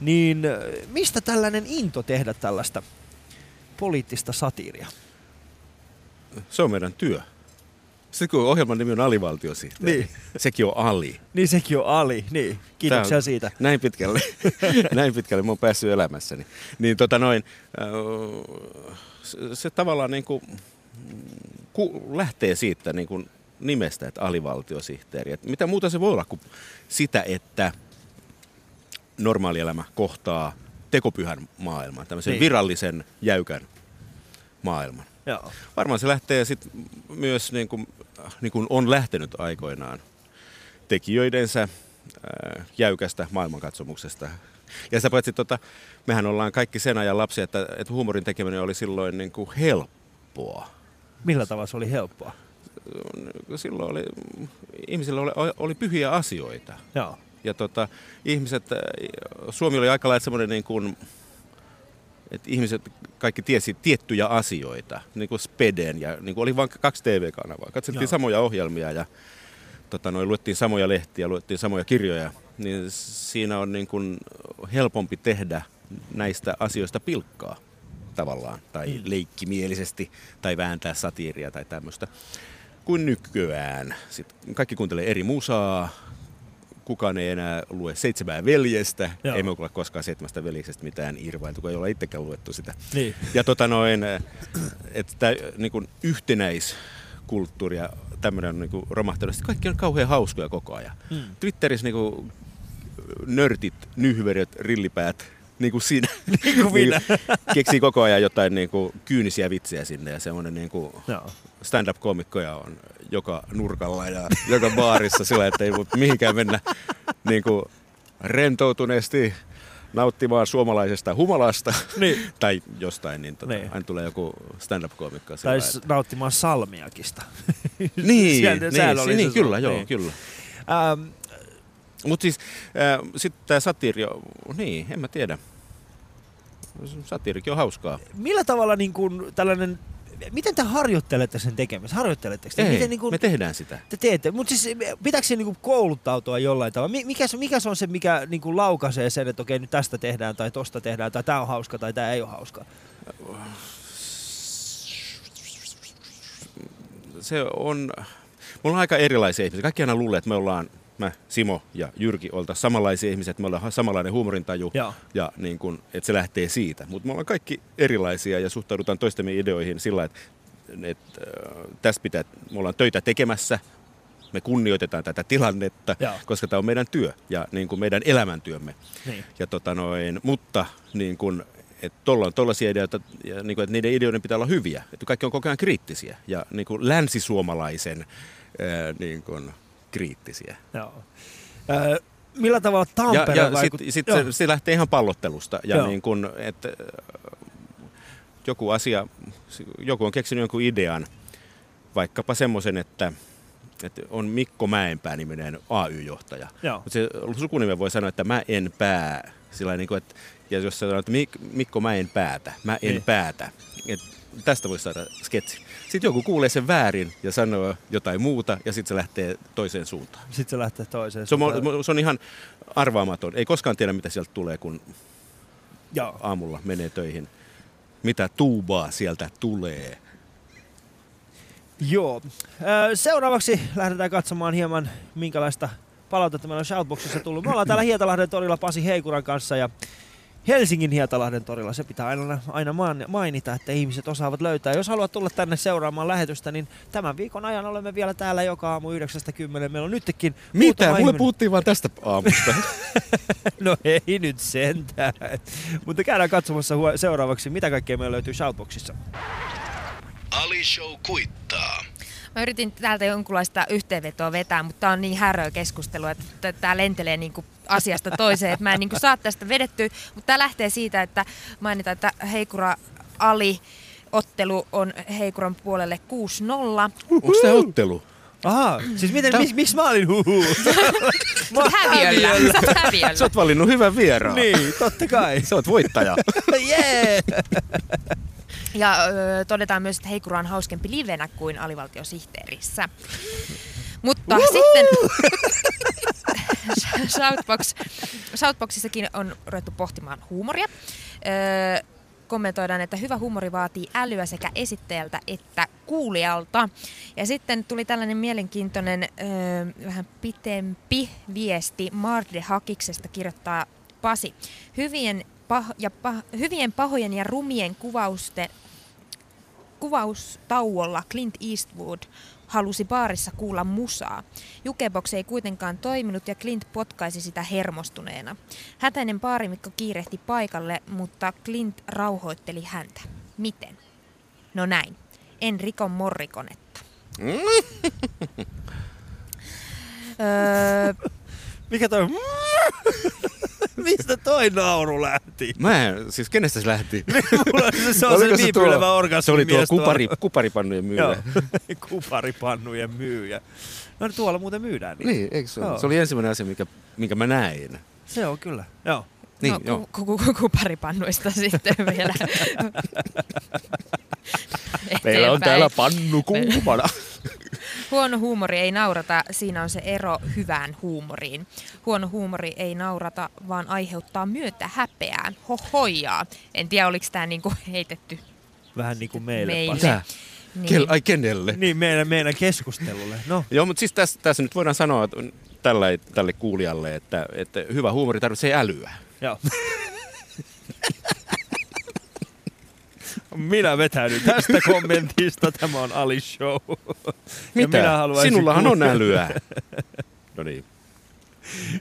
Niin mistä tällainen into tehdä tällaista poliittista satiiria? Se on meidän työ. Sitten kun ohjelman nimi on alivaltiosihteeri, niin. sekin on Ali. Niin sekin on Ali, niin. Kiitoksia on, siitä. Näin pitkälle, näin pitkälle mä oon päässyt elämässäni. Niin tota noin, se, se tavallaan niin kuin, ku, lähtee siitä niin kuin nimestä, että alivaltiosihteeri. Et mitä muuta se voi olla kuin sitä, että normaali elämä kohtaa tekopyhän maailman, tämmöisen niin. virallisen, jäykän maailman. Joo. Varmaan se lähtee sit myös niin kuin, niin kuin on lähtenyt aikoinaan tekijöidensä ää, jäykästä maailmankatsomuksesta. Ja sitä paitsi, tota, mehän ollaan kaikki sen ajan lapsia, että, että huumorin tekeminen oli silloin niin kuin helppoa. Millä tavalla se oli helppoa? Silloin oli, ihmisillä oli, oli pyhiä asioita. Joo. Ja tota, ihmiset, Suomi oli aika lailla semmoinen niin kuin, että ihmiset kaikki tiesi tiettyjä asioita, niin kuin Speden, ja niin kuin oli vain kaksi TV-kanavaa. Katsottiin Joo. samoja ohjelmia ja tota, noin, luettiin samoja lehtiä, luettiin samoja kirjoja, niin siinä on niin kuin helpompi tehdä näistä asioista pilkkaa tavallaan, tai mm. leikkimielisesti, tai vääntää satiiria tai tämmöistä, kuin nykyään. Sitten kaikki kuuntelee eri musaa, kukaan ei enää lue seitsemää veljestä. Joo. Ei me ole koskaan seitsemästä veljeksestä mitään irvailtu, kun ei olla itsekään luettu sitä. Niin. Ja tota noin, että niin kuin yhtenäiskulttuuri ja tämmöinen on niin kuin romahtanut. Kaikki on kauhean hauskoja koko ajan. Hmm. Twitterissä niin kuin nörtit, nyhveriöt, rillipäät, niin kuin sinä, niin kuin minä. keksii koko ajan jotain niin kuin kyynisiä vitsejä sinne ja semmoinen niin kuin stand-up-komikkoja on joka nurkalla ja joka baarissa sillä, että ei mihinkään mennä niin kuin rentoutuneesti nauttimaan suomalaisesta humalasta niin. tai jostain, niin, tota, niin. aina tulee joku stand-up-komikko. Tai että... nauttimaan salmiakista. niin, niin, oli niin, kyllä, joo, niin. kyllä. Ähm, Mutta siis äh, sitten tämä satiiri, niin, en mä tiedä. Satiirikin on hauskaa. Millä tavalla niin kun, tällainen miten te harjoittelette sen tekemistä? Harjoitteletteko te? Ei, miten, niin kuin, me tehdään sitä. Te teette, mutta siis pitääkö se niin kuin kouluttautua jollain tavalla? Mikä, mikä se on se, mikä niin kuin laukaisee sen, että okei nyt tästä tehdään tai tosta tehdään tai tämä on hauska tai tämä ei ole hauska? Se on, me ollaan aika erilaisia ihmisiä. Kaikki aina luulee, että me ollaan mä, Simo ja Jyrki oltaisiin samanlaisia ihmisiä, että me ollaan samanlainen huumorintaju Joo. ja niin kun, että se lähtee siitä. Mutta me ollaan kaikki erilaisia ja suhtaudutaan toistemme ideoihin sillä että, että äh, tästä pitää, me ollaan töitä tekemässä, me kunnioitetaan tätä tilannetta, Joo. koska tämä on meidän työ ja niin kuin meidän elämäntyömme. Niin. Ja tota noin, mutta niin kuin, että tuolla on tuollaisia ideoita, ja niin kuin, että niiden ideoiden pitää olla hyviä. Että kaikki on koko ajan kriittisiä. Ja niin kuin länsisuomalaisen ää, niin kuin, kriittisiä. Joo. Äh, millä tavalla Tampere ja, ja vaikut... sitten sit se, se lähtee ihan pallottelusta. Ja niin kun, että joku asia, joku on keksinyt jonkun idean, vaikkapa semmoisen, että, että on Mikko Mäenpää niminen AY-johtaja. Mutta se sukunimen voi sanoa, että mä en pää. Sillä niin kuin, että, ja jos sanoo, että Mikko mä en päätä, mä en niin. päätä. että tästä voisi saada sketsi. Sitten joku kuulee sen väärin ja sanoo jotain muuta ja sitten se lähtee toiseen suuntaan. Sitten se lähtee toiseen se on, suuntaan. Se on ihan arvaamaton. Ei koskaan tiedä, mitä sieltä tulee, kun Joo. aamulla menee töihin. Mitä tuubaa sieltä tulee. Joo. Seuraavaksi lähdetään katsomaan hieman, minkälaista palautetta meillä on Shoutboxissa tullut. Me ollaan täällä Hietalahden torilla Pasi Heikuran kanssa ja Helsingin Hietalahden torilla. Se pitää aina, aina mainita, että ihmiset osaavat löytää. Jos haluat tulla tänne seuraamaan lähetystä, niin tämän viikon ajan olemme vielä täällä joka aamu 9.10. Meillä on nytkin... Mitä? Mulle ihminen... puhuttiin vaan tästä aamusta. no ei nyt sentään. Mutta käydään katsomassa seuraavaksi, mitä kaikkea meillä löytyy Shoutboxissa. Ali Show kuittaa. Mä yritin täältä jonkunlaista yhteenvetoa vetää, mutta tää on niin häröä keskustelua, että tää lentelee niin kuin asiasta toiseen, että mä en niin kuin saa tästä vedettyä. Mutta tää lähtee siitä, että mainitaan, että Heikura Ali ottelu on Heikuran puolelle 6-0. Onko tämä ottelu? Aha, siis miten, miksi mä olin huhu? Sä oot häviöllä. Sä oot häviöllä. Sä oot valinnut hyvän vieraan. Niin, totta kai. Sä oot voittaja. Jee! yeah. Ja ö, todetaan myös, että Heikura on hauskempi livenä kuin alivaltiosihteerissä. Mutta Uhu! sitten Southbox, Southboxissakin on ruvettu pohtimaan huumoria. Öö, kommentoidaan, että hyvä huumori vaatii älyä sekä esittäjältä että kuulijalta. Ja sitten tuli tällainen mielenkiintoinen, öö, vähän pitempi viesti Marde Hakiksesta kirjoittaa Pasi. Hyvien, pah- ja pah- hyvien pahojen ja rumien kuvausten, kuvaustauolla Clint Eastwood halusi baarissa kuulla musaa. Jukebox ei kuitenkaan toiminut ja Clint potkaisi sitä hermostuneena. Hätäinen baarimikko kiirehti paikalle, mutta Clint rauhoitteli häntä. Miten? No näin. En rikon morrikonetta. öö, Mikä toi? Mistä toi nauru lähti? Mä en, siis kenestä se lähti? se, se on se viipyilevä orgasmi. Se oli tuo kupari, kuparipannujen myyjä. kuparipannujen myyjä. No tuolla muuten myydään niitä. Niin, eikö se ole? Se oli ensimmäinen asia, mikä, minkä mä näin. Se on kyllä, joo. Niin, no, joo. Ku, ku, ku, kuparipannuista sitten vielä. Meillä on täällä pannu kuumana. Huono huumori ei naurata, siinä on se ero hyvään huumoriin. Huono huumori ei naurata, vaan aiheuttaa myötä häpeää, hohojaa. En tiedä, oliko tämä niinku heitetty Vähän niin kuin meille. meille. Niin. Kel, ai kenelle? Niin, meidän, meidän keskustelulle. No. Joo, mutta siis tässä, tässä nyt voidaan sanoa tälle, tälle kuulijalle, että, että hyvä huumori tarvitsee älyä. Joo. Minä vetäydyn tästä kommentista. Tämä on Ali Show. Mitä? minä Sinullahan on älyä. No niin.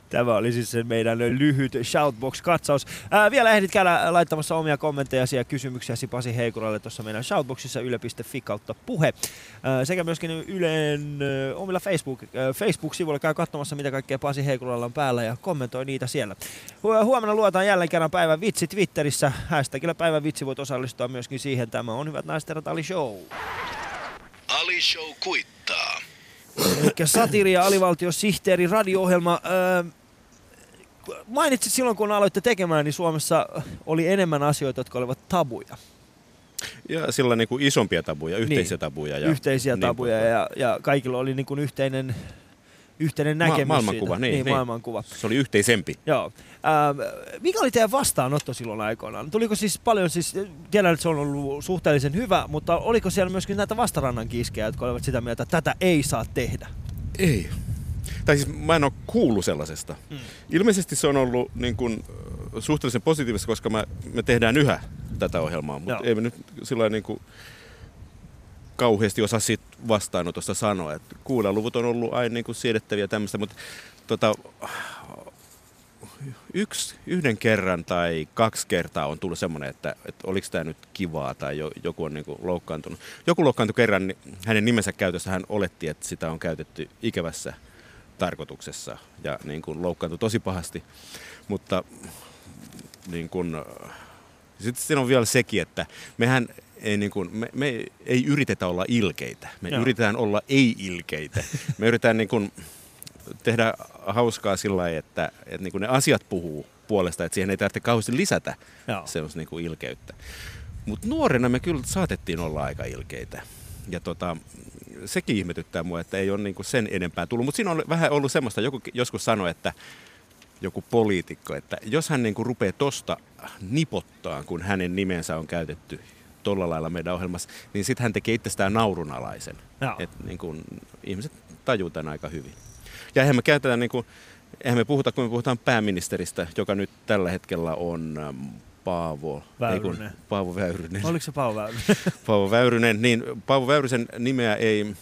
Tämä oli siis se meidän lyhyt Shoutbox-katsaus. Ää, vielä ehdit käydä laittamassa omia kommentteja ja kysymyksiä Pasi Heikuralle tuossa meidän Shoutboxissa yle.fi kautta puhe. Ää, sekä myöskin Ylen ä, omilla Facebook, ä, Facebook-sivuilla käy katsomassa, mitä kaikkea Pasi Heikuralla on päällä ja kommentoi niitä siellä. Hu- huomenna luotaan jälleen kerran päivän vitsi Twitterissä. Hashtagillä päivän vitsi voit osallistua myöskin siihen. Tämä on Hyvät naiset Ali Show. Ali Show kuittaa. Eli satiri ja alivaltiosihteeri radio-ohjelma. Öö, mainitsit silloin, kun aloitte tekemään, niin Suomessa oli enemmän asioita, jotka olivat tabuja. Ja sillä niin kuin isompia tabuja, yhteisiä niin, tabuja. Ja yhteisiä niin tabuja ja, ja kaikilla oli niin kuin yhteinen yhteinen näkemys Ma- maailmankuva, siitä. Niin, niin, niin, maailmankuva. Se oli yhteisempi. Joo. Ähm, mikä oli teidän vastaanotto silloin aikoinaan? Tuliko siis paljon, siis tiedän, että se on ollut suhteellisen hyvä, mutta oliko siellä myöskin näitä vastarannan kiskejä, jotka olivat sitä mieltä, että tätä ei saa tehdä? Ei. Tai siis mä en ole kuullut sellaisesta. Mm. Ilmeisesti se on ollut niin kuin, suhteellisen positiivista, koska me, me tehdään yhä tätä ohjelmaa, mutta ei me nyt sillä niin kuin, kauheasti osaa siitä vastaanotosta sanoa. Et luvut on ollut aina niin kuin siedettäviä tämmöistä, mutta tota, yksi, yhden kerran tai kaksi kertaa on tullut semmoinen, että, että oliko tämä nyt kivaa tai jo, joku on niin kuin loukkaantunut. Joku loukkaantui kerran, niin hänen nimensä käytössä hän oletti, että sitä on käytetty ikävässä tarkoituksessa ja niin kuin loukkaantui tosi pahasti. Mutta niin kuin, sitten siinä on vielä sekin, että mehän ei, niin kuin, me, me ei yritetä olla ilkeitä. Me Joo. yritetään olla ei-ilkeitä. Me yritetään niin kuin, tehdä hauskaa sillä lailla, että, että niin kuin ne asiat puhuu puolesta, että siihen ei tarvitse kauheasti lisätä semmoista niin kuin ilkeyttä. Mutta nuorena me kyllä saatettiin olla aika ilkeitä. Ja tota, sekin ihmetyttää mua, että ei ole niin kuin sen enempää tullut. Mutta siinä on vähän ollut semmoista, joku joskus sanoi, että joku poliitikko, että jos hän niin kuin rupeaa tosta nipottaa, kun hänen nimensä on käytetty tuolla lailla meidän ohjelmassa, niin sitten hän tekee itsestään naurunalaisen. että niin kun, ihmiset tajuu tämän aika hyvin. Ja eihän me käytetään, niin kuin, eihän me puhuta, kun me puhutaan pääministeristä, joka nyt tällä hetkellä on ähm, Paavo Väyrynen. Ei kun, Paavo Väyrynen. Oliko se Paavo Väyrynen? Paavo Väyrynen, niin Paavo Väyrysen nimeä ei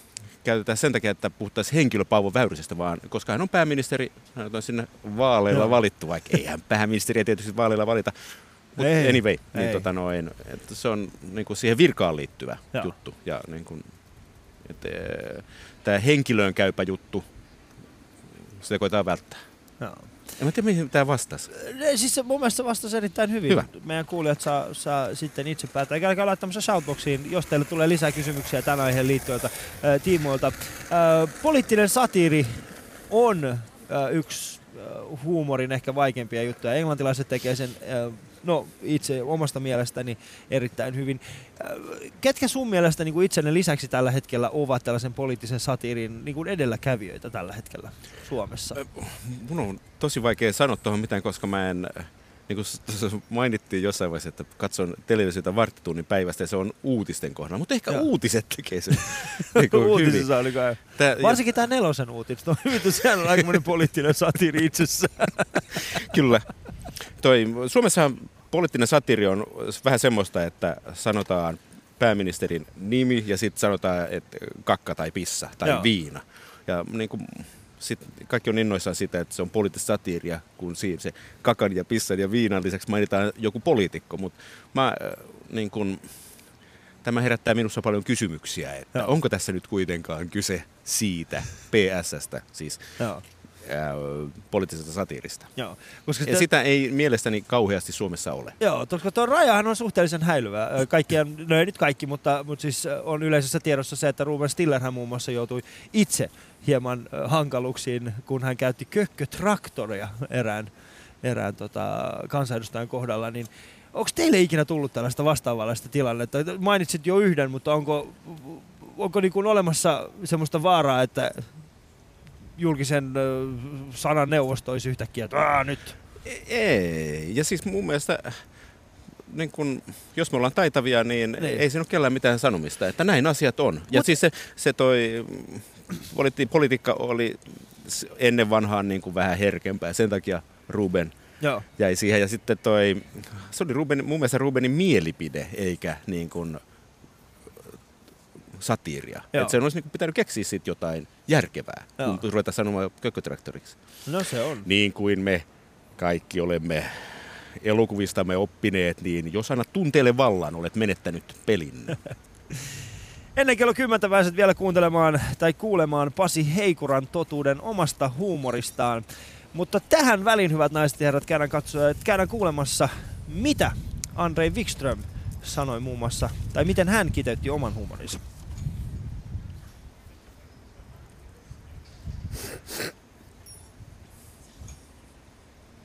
käytetään sen takia, että puhuttaisiin henkilö Paavo Väyrysestä, vaan koska hän on pääministeri, hän on sinne vaaleilla no. valittu, vaikka ei hän pääministeriä tietysti vaaleilla valita, mutta anyway, niin tota noin, että se on niin kuin siihen virkaan liittyvä Joo. juttu. Ja niin kuin, että, tämä henkilöön käypä juttu, sitä koetaan välttää. Joo. En mä tiedä, mihin tämä vastasi. Siis mun mielestä vastasi erittäin hyvin. Hyvä. Meidän kuulijat saa, saa sitten itse päättää. Käykää laittamassa shoutboxiin, jos teille tulee lisää kysymyksiä tämän aiheen liittyen äh, tiimoilta. Äh, poliittinen satiiri on äh, yksi huumorin ehkä vaikeimpia juttuja. Englantilaiset tekee sen no itse omasta mielestäni erittäin hyvin. Äh, ketkä sun mielestä niin kuin itsenne lisäksi tällä hetkellä ovat tällaisen poliittisen satiirin niin kuin edelläkävijöitä tällä hetkellä Suomessa? Äh, mun on tosi vaikea sanoa tuohon mitään, koska mä en niin kuin mainittiin jossain vaiheessa, että katson televisiota varttitunnin päivästä ja se on uutisten kohdalla. Mutta ehkä Joo. uutiset tekee sen niin Uutisissa oli kai. Tää, Varsinkin tämä nelosen uutiset on hyvin, sehän on aika poliittinen satiiri itsessään. Kyllä. Toi, Suomessa poliittinen satiri on vähän semmoista, että sanotaan pääministerin nimi ja sitten sanotaan, että kakka tai pissa tai Joo. viina. Ja niin kuin, sit kaikki on innoissaan sitä, että se on poliittista satiiria, kun siinä se kakan ja pissan ja viinan lisäksi mainitaan joku poliitikko. Mutta mä äh, niin kun, tämä herättää minussa paljon kysymyksiä, että Joo. onko tässä nyt kuitenkaan kyse siitä, PSstä siis. Joo poliittisesta satiirista. Joo, koska sitä... Ja sitä ei mielestäni kauheasti Suomessa ole. Joo, koska tuo rajahan on suhteellisen häilyvä. Kaikkien, no ei nyt kaikki, mutta, mutta siis on yleisessä tiedossa se, että Ruben Stillerhän muun muassa joutui itse hieman hankaluksiin, kun hän käytti kökkötraktoria erään, erään tota, kansanedustajan kohdalla, niin Onko teille ikinä tullut tällaista vastaavanlaista tilannetta? Mainitsit jo yhden, mutta onko, onko niin kuin olemassa semmoista vaaraa, että julkisen sanan neuvosto olisi yhtäkkiä, että nyt? Ei, ja siis mun mielestä niin kun, jos me ollaan taitavia, niin, niin. ei siinä ole kellään mitään sanomista, että näin asiat on. Mut... Ja siis se, se toi, politiikka oli ennen vanhaan niin kuin vähän herkempää, sen takia Ruben Joo. jäi siihen. Ja sitten toi, se oli Ruben, mun mielestä Rubenin mielipide, eikä niin kuin satiiria. Että sen olisi niin pitänyt keksiä siitä jotain järkevää, Joo. kun ruvetaan sanomaan kökkötraktoriksi. No se on. Niin kuin me kaikki olemme elokuvistamme oppineet, niin jos annat tunteelle vallan, olet menettänyt pelin. Ennen kello 10 pääset vielä kuuntelemaan tai kuulemaan Pasi Heikuran totuuden omasta huumoristaan. Mutta tähän väliin, hyvät naiset ja herrat, käydään, katsoa, käydään kuulemassa, mitä Andrei Wikström sanoi muun muassa, tai miten hän kiteytti oman huumorinsa.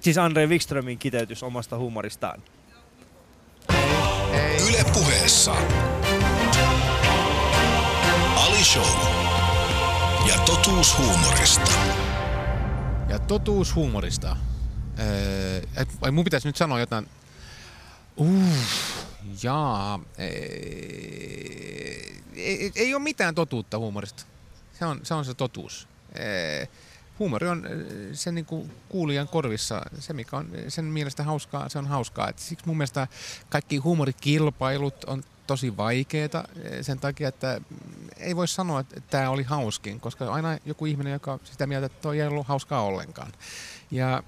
Siis Andrei Wikströmin kiteytys omasta huumoristaan. Yle puheessa. Ali Show. Ja totuus huumorista. Ja totuus huumorista. Öö, mun pitäisi nyt sanoa jotain. Uh, jaa. Ei, ei, ei ole mitään totuutta huumorista. Se on se, on se totuus. Öö, huumori on se niin kuin kuulijan korvissa, se mikä on sen mielestä hauskaa, se on hauskaa. Et siksi mun mielestä kaikki huumorikilpailut on tosi vaikeita sen takia, että ei voi sanoa, että tämä oli hauskin, koska aina joku ihminen, joka sitä mieltä, että toi ei ollut hauskaa ollenkaan. Ja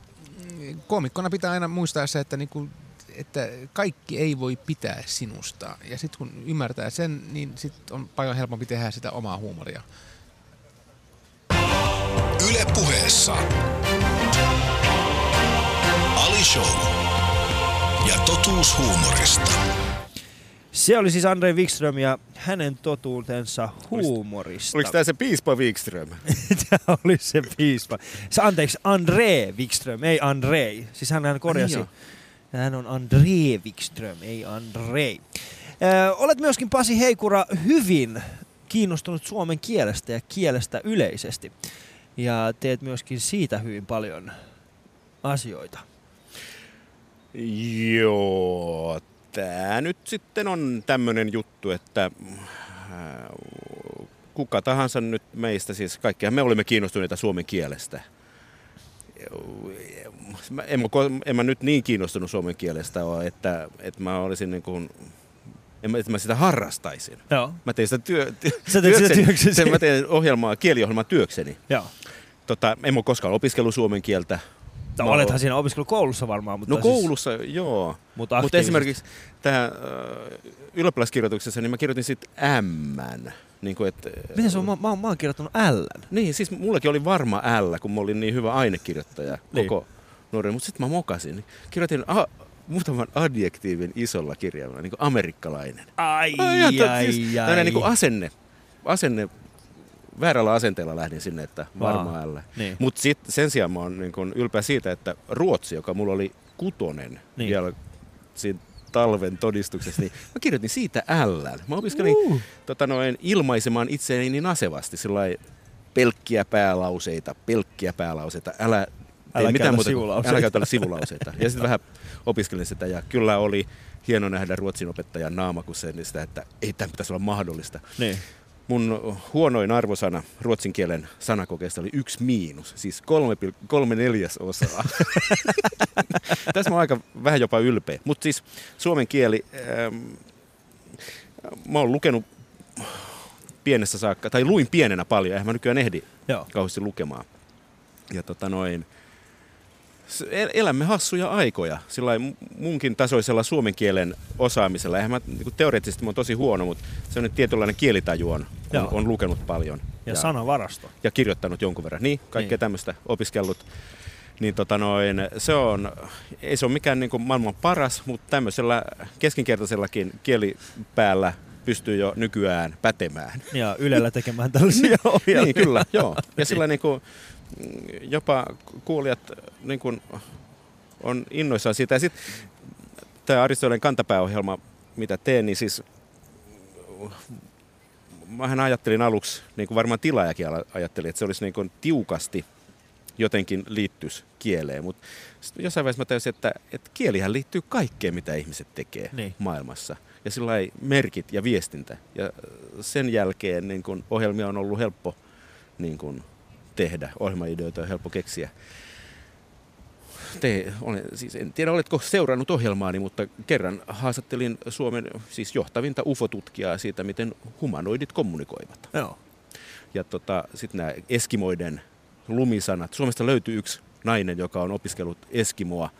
mm, koomikkona pitää aina muistaa se, että, niinku, että kaikki ei voi pitää sinusta. Ja sitten kun ymmärtää sen, niin sit on paljon helpompi tehdä sitä omaa huumoria. Yle puheessa. Ali Show. Ja totuus huumorista. Se oli siis Andrei Wikström ja hänen totuutensa huumorista. Oliko tämä se piispa Wikström? tämä oli se piispa. Se, anteeksi, André Wikström, ei Andrei. Siis hän, hän korjasi. Ai, hän on André Wikström, ei Andrei. Ö, olet myöskin Pasi Heikura hyvin kiinnostunut suomen kielestä ja kielestä yleisesti. Ja teet myöskin siitä hyvin paljon asioita. Joo, tämä nyt sitten on tämmöinen juttu, että äh, kuka tahansa nyt meistä, siis kaikkihan me olimme kiinnostuneita suomen kielestä. En mä, en mä nyt niin kiinnostunut suomen kielestä ole, että, että mä olisin niin kuin, en mä, että mä sitä harrastaisin. Joo. Mä tein sitä työ, työ, työkseni. työkseni. Mä tein ohjelmaa, kieliohjelmaa työkseni. Joo. Tota, en ole koskaan opiskellut suomen kieltä. No, mä olethan siinä opiskelukoulussa varmaan. Mutta no siis... koulussa, joo. Mutta Mut esimerkiksi tähän äh, ylioppilaskirjoituksessa, niin mä kirjoitin sitten M. Niin kuin, et, Miten se on? Mä, mä, mä oon kirjoittanut L. Niin, siis mullakin oli varma L, kun mä olin niin hyvä ainekirjoittaja niin. koko nuoren. Mutta sitten mä mokasin. Kirjoitin a, muutaman adjektiivin isolla kirjaimella, niin kuin amerikkalainen. Ai, ai, ai, siis, ai. Niin kuin asenne, asenne väärällä asenteella lähdin sinne, että varmaan L. Niin. Mutta sen sijaan mä oon niin kun ylpeä siitä, että Ruotsi, joka mulla oli kutonen niin. vielä siinä talven todistuksessa, niin mä kirjoitin siitä L. Mä opiskelin uh. tota noin, ilmaisemaan itseäni niin asevasti, sillä pelkkiä päälauseita, pelkkiä päälauseita, älä Älä mitään muuta, sivulauseita. Älä käytä sivulauseita. Ja sitten vähän opiskelin sitä ja kyllä oli hieno nähdä ruotsin opettajan naama, kun se sitä, että ei tämä pitäisi olla mahdollista. Niin. Mun huonoin arvosana ruotsin kielen sanakokeesta oli yksi miinus, siis kolme, kolme neljäsosaa. Tässä mä oon aika vähän jopa ylpeä. Mutta siis suomen kieli, ähm, mä oon lukenut pienessä saakka, tai luin pienenä paljon, eihän mä nykyään ehdi Joo. kauheasti lukemaan. Ja tota noin, elämme hassuja aikoja. Sillä munkin tasoisella suomen kielen osaamisella. Eihän mä, niin teoreettisesti mä oon tosi huono, mutta se on tietynlainen kielitaju on, on, on lukenut paljon. Ja, ja sanavarasto. Ja kirjoittanut jonkun verran. Niin, kaikkea niin. tämmöistä opiskellut. Niin tota noin, se on, ei se ole mikään niin maailman paras, mutta tämmöisellä keskinkertaisellakin kielipäällä pystyy jo nykyään pätemään. Ja Ylellä tekemään tällaisia ohjelmia. niin, kyllä, joo. Ja sillä niin kuin, jopa kuulijat niin kuin, on innoissaan siitä. Ja sitten tämä Aristoteleen kantapääohjelma, mitä teen, niin siis mähän ajattelin aluksi, niin kuin varmaan tilaajakin ajatteli, että se olisi niin kuin tiukasti jotenkin liittyisi kieleen. Mutta jossain vaiheessa mä täysin, että, että kielihän liittyy kaikkeen, mitä ihmiset tekee niin. maailmassa. Ja sillä merkit ja viestintä. Ja sen jälkeen niin kun ohjelmia on ollut helppo niin kun tehdä, ohjelmaideoita on helppo keksiä. Te, olen, siis en tiedä, oletko seurannut ohjelmaani, mutta kerran haastattelin Suomen siis johtavinta UFO-tutkijaa siitä, miten humanoidit kommunikoivat. Joo. Ja tota, sitten nämä Eskimoiden lumisanat. Suomesta löytyy yksi nainen, joka on opiskellut Eskimoa,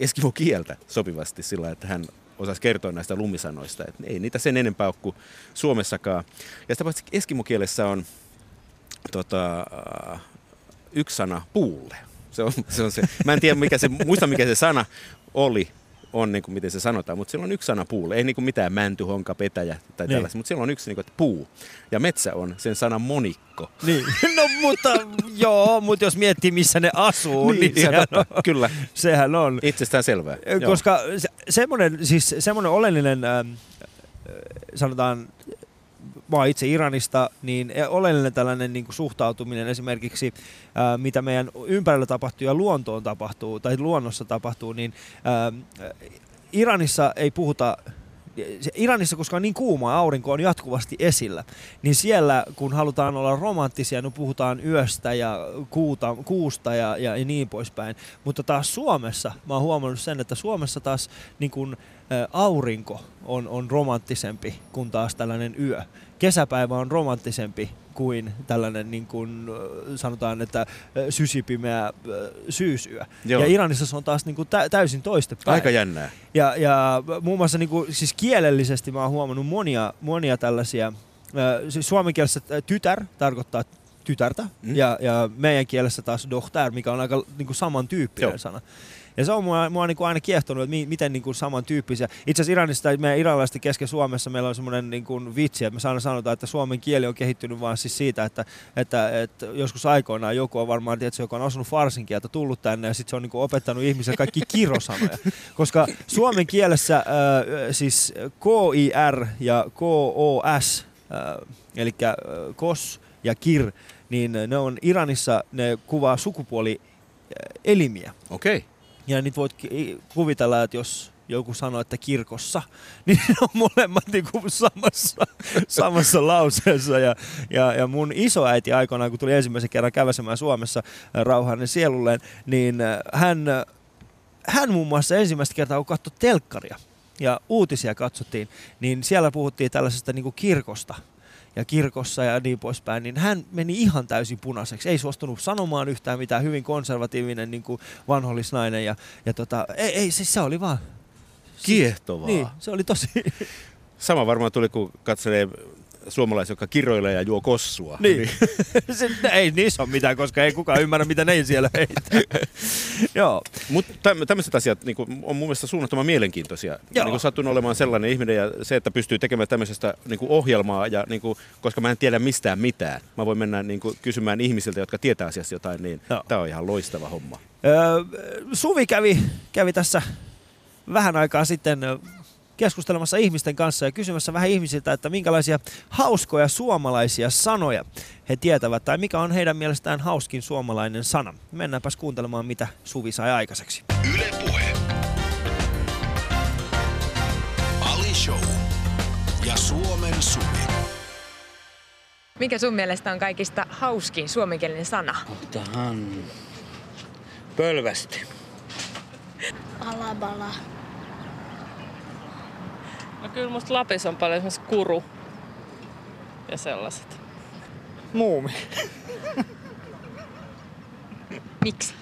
Eskimo-kieltä sopivasti sillä, että hän osasi kertoa näistä lumisanoista. Et ei niitä sen enempää ole kuin Suomessakaan. Ja sitä paitsi Eskimo-kielessä on tota, yksi sana puulle. Se on, se on se. Mä en tiedä, mikä se, muista mikä se sana oli, on niin kuin miten se sanotaan, mutta siellä on yksi sana puulle. Ei niin kuin mitään mänty, honka, petäjä tai niin. tällaista, mutta siellä on yksi niin kuin, että puu. Ja metsä on sen sana monikko. Niin. No mutta joo, mutta jos miettii missä ne asuu, niin, niin sehän on, kyllä. sehän on. Itsestään selvää. Koska se, semmoinen, siis semmoinen oleellinen, äh, sanotaan oon itse Iranista, niin oleellinen tällainen niin kuin suhtautuminen esimerkiksi, ää, mitä meidän ympärillä tapahtuu ja luontoon tapahtuu, tai luonnossa tapahtuu, niin ää, Iranissa ei puhuta Iranissa, koska on niin kuuma, aurinko on jatkuvasti esillä, niin siellä kun halutaan olla romanttisia, niin puhutaan yöstä ja kuuta, kuusta ja, ja, ja niin poispäin. Mutta taas Suomessa, mä oon huomannut sen, että Suomessa taas niin kun, ä, aurinko on, on romanttisempi kuin taas tällainen yö kesäpäivä on romanttisempi kuin tällainen niin kuin sanotaan, että sysipimeä syysyö. Joo. Ja Iranissa se on taas niin kuin täysin toistepäin. Aika jännää. Ja, ja muun muassa niin kuin, siis kielellisesti mä oon huomannut monia, monia tällaisia, siis suomen kielessä tytär tarkoittaa tytärtä, mm. ja, ja meidän kielessä taas dohtar, mikä on aika niin kuin samantyyppinen Joo. sana. Ja se on mua, mua niin kuin aina kiehtonut, että mi, miten niin kuin samantyyppisiä. Itse asiassa Iranista, meidän iranlaisten kesken Suomessa meillä on semmoinen niin kuin vitsi, että me saadaan sanotaan, että suomen kieli on kehittynyt vaan siis siitä, että, että, että joskus aikoinaan joku on varmaan, tietysti, joka on osunut farsin kieltä, tullut tänne ja sitten se on niin kuin opettanut ihmisille kaikki kirosanoja. Koska suomen kielessä äh, siis K-I-R ja K-O-S, äh, eli äh, kos ja kir, niin ne on Iranissa, ne kuvaa sukupuoli elimiä. Okei. Okay. Ja niitä voit kuvitella, että jos joku sanoo, että kirkossa, niin ne on molemmat niin kuin samassa, samassa lauseessa. Ja, ja, ja mun isoäiti aikoinaan, kun tuli ensimmäisen kerran käväsemään Suomessa rauhainen sielulleen, niin äh, hän, äh, hän muun muassa ensimmäistä kertaa, kun katsoi telkkaria ja uutisia katsottiin, niin siellä puhuttiin tällaisesta niin kuin kirkosta – ja kirkossa ja niin poispäin, niin hän meni ihan täysin punaiseksi. Ei suostunut sanomaan yhtään mitään, hyvin konservatiivinen niin kuin vanhollisnainen. Ja, ja tota, ei, ei, siis se oli vaan... Kiehtovaa. Niin, se oli tosi... Sama varmaan tuli, kun katselee suomalaisia, jotka kiroilee ja juo kossua. Niin. niin. se, ei niissä ole mitään, koska ei kukaan ymmärrä, mitä ne siellä heittää. Joo. Mutta tämmöiset asiat niin kuin, on mun mielestä suunnattoman mielenkiintoisia. Joo. Niin kuin satun olemaan sellainen ihminen ja se, että pystyy tekemään tämmöisestä niin kuin ohjelmaa, ja, niin kuin, koska mä en tiedä mistään mitään. Mä voin mennä niin kuin, kysymään ihmisiltä, jotka tietää asiasta jotain, niin tämä on ihan loistava homma. Öö, Suvi kävi, kävi tässä vähän aikaa sitten keskustelemassa ihmisten kanssa ja kysymässä vähän ihmisiltä, että minkälaisia hauskoja suomalaisia sanoja he tietävät tai mikä on heidän mielestään hauskin suomalainen sana. Mennäänpäs kuuntelemaan, mitä Suvi sai aikaiseksi. Yle Puhe. Ali Show. Ja Suomen Suvi. Mikä sun mielestä on kaikista hauskin suomenkielinen sana? Otahan pölvästi. Alabala. No kyllä musta Lapissa on paljon esimerkiksi kuru ja sellaiset. Muumi. Miksi?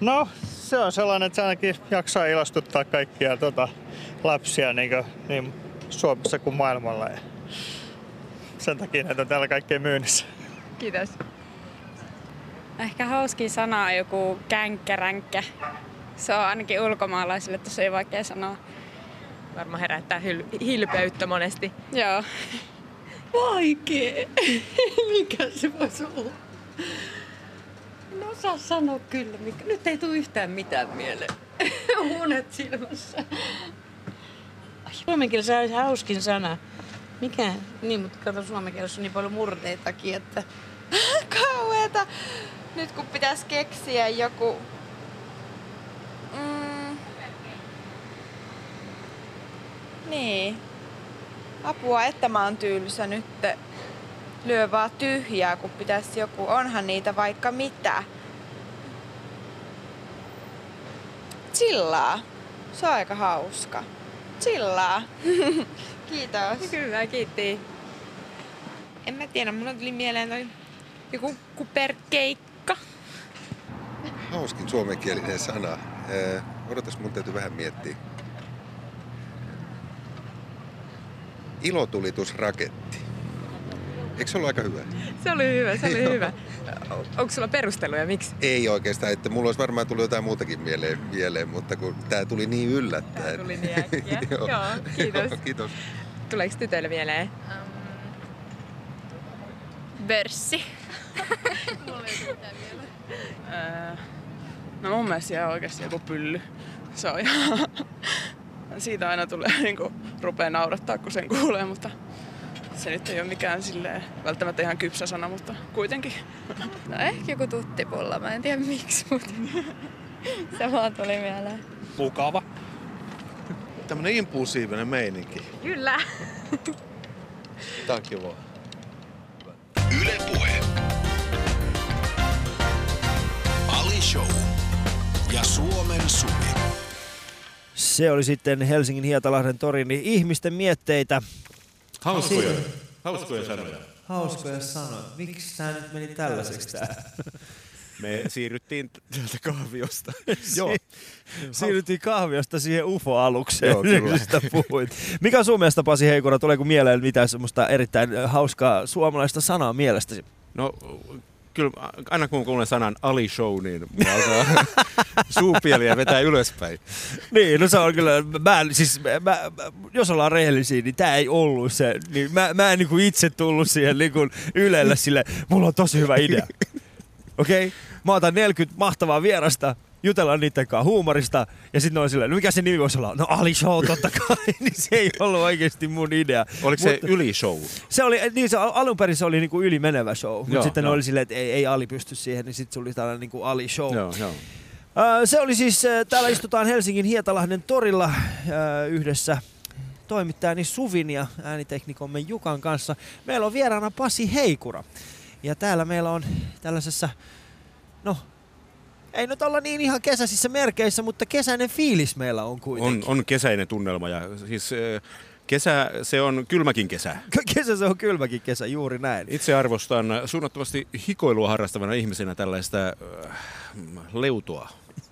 No, se on sellainen, että se ainakin jaksaa ilostuttaa kaikkia tota, lapsia niin, kuin, niin Suomessa kuin maailmalla. Ja sen takia näitä on täällä kaikkein myynnissä. Kiitos. Ehkä hauskin sana on joku känkkäränkkä. Se on ainakin ulkomaalaisille tosi vaikea sanoa. Varmaan herättää hyl- hilpeyttä monesti. Joo. Vaikee. Mikä se voisi olla? No osaa sanoa kyllä. Mikä. Nyt ei tule yhtään mitään mieleen. Unet silmässä. Suomen kielessä olisi hauskin sana. Mikä? Niin, mutta kato suomen kielessä on niin paljon murteitakin, että... Kauheeta! Nyt kun pitäisi keksiä joku... Mm. Niin. Apua, että mä oon tylsä nyt. Lyö vaan tyhjää, kun pitäisi joku. Onhan niitä vaikka mitä. Chillaa. Se on aika hauska. Chillaa. Kiitos. Kyllä, kiitti. En mä tiedä, mulla tuli mieleen toi joku kuperkeikka. Hauskin suomenkielinen sana. Odotas, mun täytyy vähän miettiä. Ilotulitusraketti. Eikö se ollut aika hyvä? Se oli hyvä, se oli hyvä. Onko sulla perusteluja, miksi? Ei oikeastaan, että mulla olisi varmaan tullut jotain muutakin mieleen, mieleen mutta kun tämä tuli niin yllättäen. Tää tuli niin äkkiä. Joo, Joo, kiitos. Joo, kiitos. Tuleeko tytöille mieleen? Börssi. No mun mielestä ihan oikeasti joku pylly. Se on ihan... Siitä aina tulee niinku, rupeaa naurattaa, kun sen kuulee, mutta se nyt ei ole mikään silleen, välttämättä ihan kypsä sana, mutta kuitenkin. No ehkä joku tuttipulla, mä en tiedä miksi, mutta se vaan tuli mieleen. Mukava. Tämmönen impulsiivinen meininki. Kyllä. Tää on kiva. Yle Puhe. Ali Show. Ja Suomen Suvi. Se oli sitten Helsingin Hietalahden torin niin ihmisten mietteitä. Hauskoja. Hauskoja sanoja. Hauskoja sanoja. Miksi tämä nyt meni tällaiseksi tää? Me siirryttiin täältä kahviosta. Joo. Siirryttiin kahviosta siihen UFO-alukseen, Joo, puhuit. Mikä on sun mielestä, Pasi Heikura, tuleeko mieleen mitään semmoista erittäin hauskaa suomalaista sanaa mielestäsi? No kyllä aina kun kuulen sanan Ali Show, niin mulla alkaa suupieliä vetää ylöspäin. Niin, no se on kyllä, mä, siis, mä, mä, jos ollaan rehellisiä, niin tää ei ollut se. Niin mä, mä en niin itse tullut siihen niin ylelle sille, mulla on tosi hyvä idea. Okei, okay? mä otan 40 mahtavaa vierasta, jutellaan niiden kanssa huumorista, ja sitten on silleen, no mikä se nimi voisi olla? No Ali Show totta kai, niin se ei ollut oikeasti mun idea. Oliko se yli show? Se oli, niin se al- alun perin se oli niinku yli menevä show, mutta sitten ne joo. oli silleen, että ei, ei Ali pysty siihen, niin sitten se oli tällainen niinku Ali Show. Joo, joo. Ö, Se oli siis, ö, täällä istutaan Helsingin Hietalahden torilla ö, yhdessä toimittajani Suvin ja ääniteknikomme Jukan kanssa. Meillä on vieraana Pasi Heikura. Ja täällä meillä on tällaisessa, no ei nyt olla niin ihan kesäisissä merkeissä, mutta kesäinen fiilis meillä on On, kuitenkin. on kesäinen tunnelma ja siis kesä, se on kylmäkin kesä. Kesä se on kylmäkin kesä, juuri näin. Itse arvostan suunnattomasti hikoilua harrastavana ihmisenä tällaista äh, leutoa.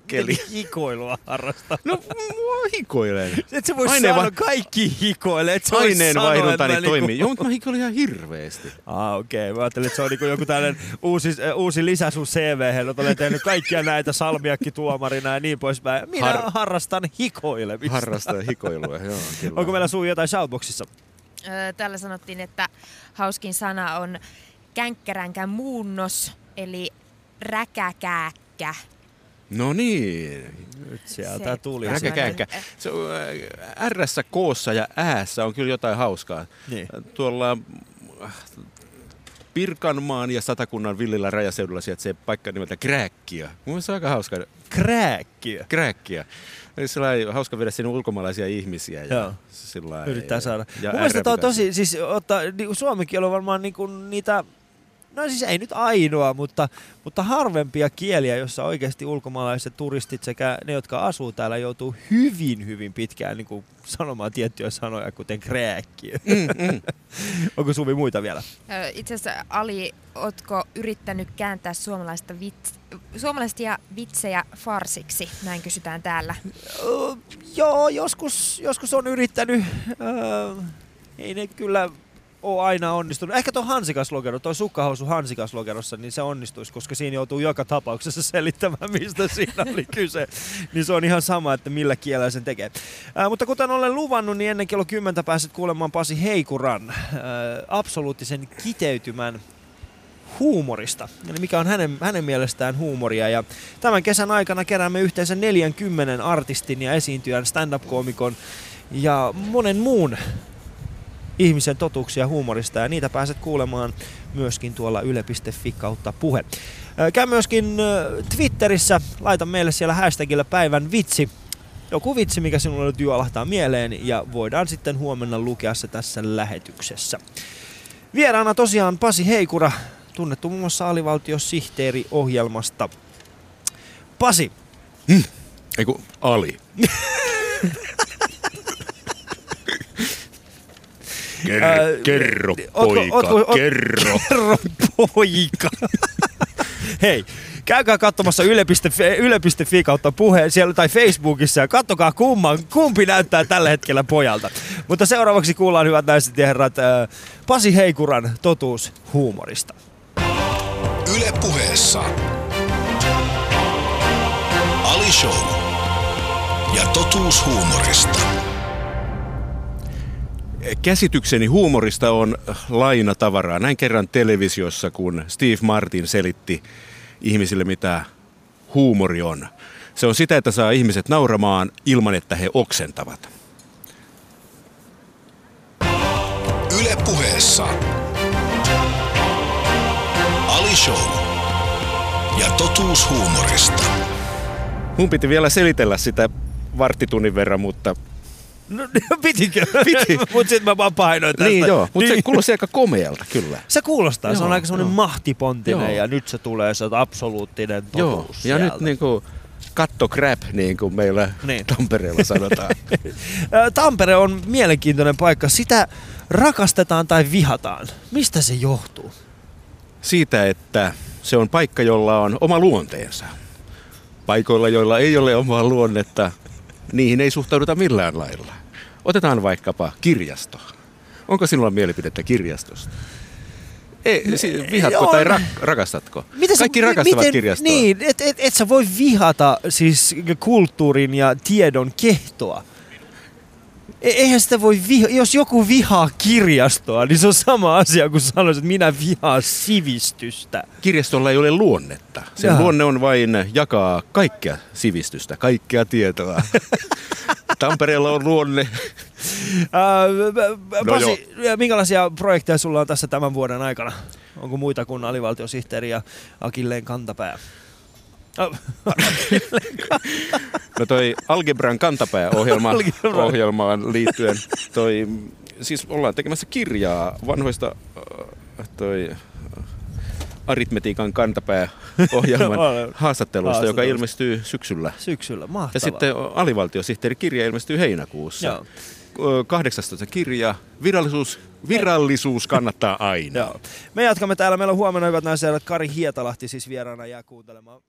Keli. Hikoilua harrastaa. No, mua hikoilen. Et sä voi Aineen sanoa, va- kaikki hikoilee. Et Aineen vaihduntani mä niinku- toimii. Joo, mutta mä hikoilen ihan hirveästi. Ah, okei. Okay. Mä ajattelin, että se on niinku joku tällainen uusi, äh, uusi lisä sun CV, että olen tehnyt kaikkia näitä salmiakkituomarina ja niin poispäin. Minä Har- Har- harrastan hikoilemista. Harrastaa hikoilua, joo. Kyllä. Onko meillä suu jotain shoutboxissa? Öö, Täällä sanottiin, että hauskin sana on känkkäränkän muunnos, eli räkäkääkkä. No niin. Nyt sieltä Se- tuli. Räkä käykkä. Se on, äh, R, koossa ja äässä on kyllä jotain hauskaa. Niin. Tuolla äh, Pirkanmaan ja Satakunnan villillä rajaseudulla sijaitsee paikka nimeltä Krääkkiä. Mun se on aika hauska. Krääkkiä. Eli Sellainen hauska vedä sinne ulkomaalaisia ihmisiä. Ja Joo. sillä Yrittää saada. Ja Mun mielestä on tosi, siis ottaa, niin suomen kieli on varmaan niinku niitä no siis ei nyt ainoa, mutta, mutta harvempia kieliä, jossa oikeasti ulkomaalaiset turistit sekä ne, jotka asuu täällä, joutuu hyvin, hyvin pitkään niin kuin sanomaan tiettyjä sanoja, kuten krääkki. Mm, mm. Onko Suvi muita vielä? Itse asiassa Ali, ootko yrittänyt kääntää suomalaista vits, suomalaisia vitsejä farsiksi? Näin kysytään täällä. Joo, joskus, joskus on yrittänyt. Ei ne kyllä ole aina onnistunut. Ehkä tuo hansikaslogero, tuo sukkahousu hansikaslogerossa, niin se onnistuisi, koska siinä joutuu joka tapauksessa selittämään, mistä siinä oli kyse. Niin se on ihan sama, että millä kielellä sen tekee. Ää, mutta kuten olen luvannut, niin ennen kello 10 pääset kuulemaan Pasi Heikuran ää, absoluuttisen kiteytymän huumorista, eli mikä on hänen, hänen mielestään huumoria. Ja tämän kesän aikana keräämme yhteensä 40 artistin ja esiintyjän stand-up-koomikon ja monen muun ihmisen totuuksia huumorista ja niitä pääset kuulemaan myöskin tuolla yle.fi kautta puhe. Käy myöskin Twitterissä, laita meille siellä hashtagillä päivän vitsi, joku vitsi, mikä sinulle nyt juolahtaa mieleen ja voidaan sitten huomenna lukea se tässä lähetyksessä. Vieraana tosiaan Pasi Heikura, tunnettu muun muassa alivaltiosihteeri ohjelmasta. Pasi. Hmm. Eiku, Ali. Ker, kerro poika, ootko, ootko, kerro. Kerro poika. Hei, käykää katsomassa yle.fi, yle.fi kautta puheen siellä tai Facebookissa ja kattokaa kumman, kumpi näyttää tällä hetkellä pojalta. Mutta seuraavaksi kuullaan hyvät naiset ja herrat Pasi Heikuran totuus huumorista. Yle puheessa. Ali Show. Ja totuus huumorista käsitykseni huumorista on lainatavaraa. Näin kerran televisiossa, kun Steve Martin selitti ihmisille, mitä huumori on. Se on sitä, että saa ihmiset nauramaan ilman, että he oksentavat. Yle puheessa. Ali Show. Ja totuus huumorista. Mun piti vielä selitellä sitä varttitunnin verran, mutta No pitikö? Piti. Mutta sitten mä vaan painoin tästä. Niin joo, mutta niin. se kuulosti aika komealta kyllä. Se kuulostaa, joo, se on aika semmoinen mahtipontinen joo. ja nyt se tulee se absoluuttinen totuus Joo, ja sieltä. nyt niinku katto crap, niin kuin meillä niin. Tampereella sanotaan. Tampere on mielenkiintoinen paikka. Sitä rakastetaan tai vihataan. Mistä se johtuu? Siitä, että se on paikka, jolla on oma luonteensa. Paikoilla, joilla ei ole omaa luonnetta, niihin ei suhtauduta millään lailla. Otetaan vaikkapa kirjasto. Onko sinulla mielipidettä kirjastosta? Ei, vihatko tai ra- rakastatko? Miten Kaikki sä, rakastavat miten, kirjastoa. Niin, et, et, et sä voi vihata siis kulttuurin ja tiedon kehtoa. E- eihän sitä voi viha, jos joku vihaa kirjastoa, niin se on sama asia kuin sanoisit, että minä vihaan sivistystä. Kirjastolla ei ole luonnetta. Sen Jaha. luonne on vain jakaa kaikkea sivistystä, kaikkea tietoa. Tampereella on luonne. no Pasi, jo. minkälaisia projekteja sulla on tässä tämän vuoden aikana? Onko muita kuin alivaltiosihteeri ja Akilleen kantapää? No toi Algebran kantapää-ohjelma, ohjelmaan liittyen, toi, siis ollaan tekemässä kirjaa vanhoista äh, toi, äh, aritmetiikan kantapää-ohjelman haastatteluista, joka ilmestyy syksyllä. Syksyllä, mahtavaa. Ja sitten alivaltiosihteeri kirja ilmestyy heinäkuussa. Joo. 18 kirja. Virallisuus, virallisuus kannattaa aina. Joo. Me jatkamme täällä. Meillä on huomenna hyvät naiset Kari Hietalahti siis vieraana jää kuuntelemaan.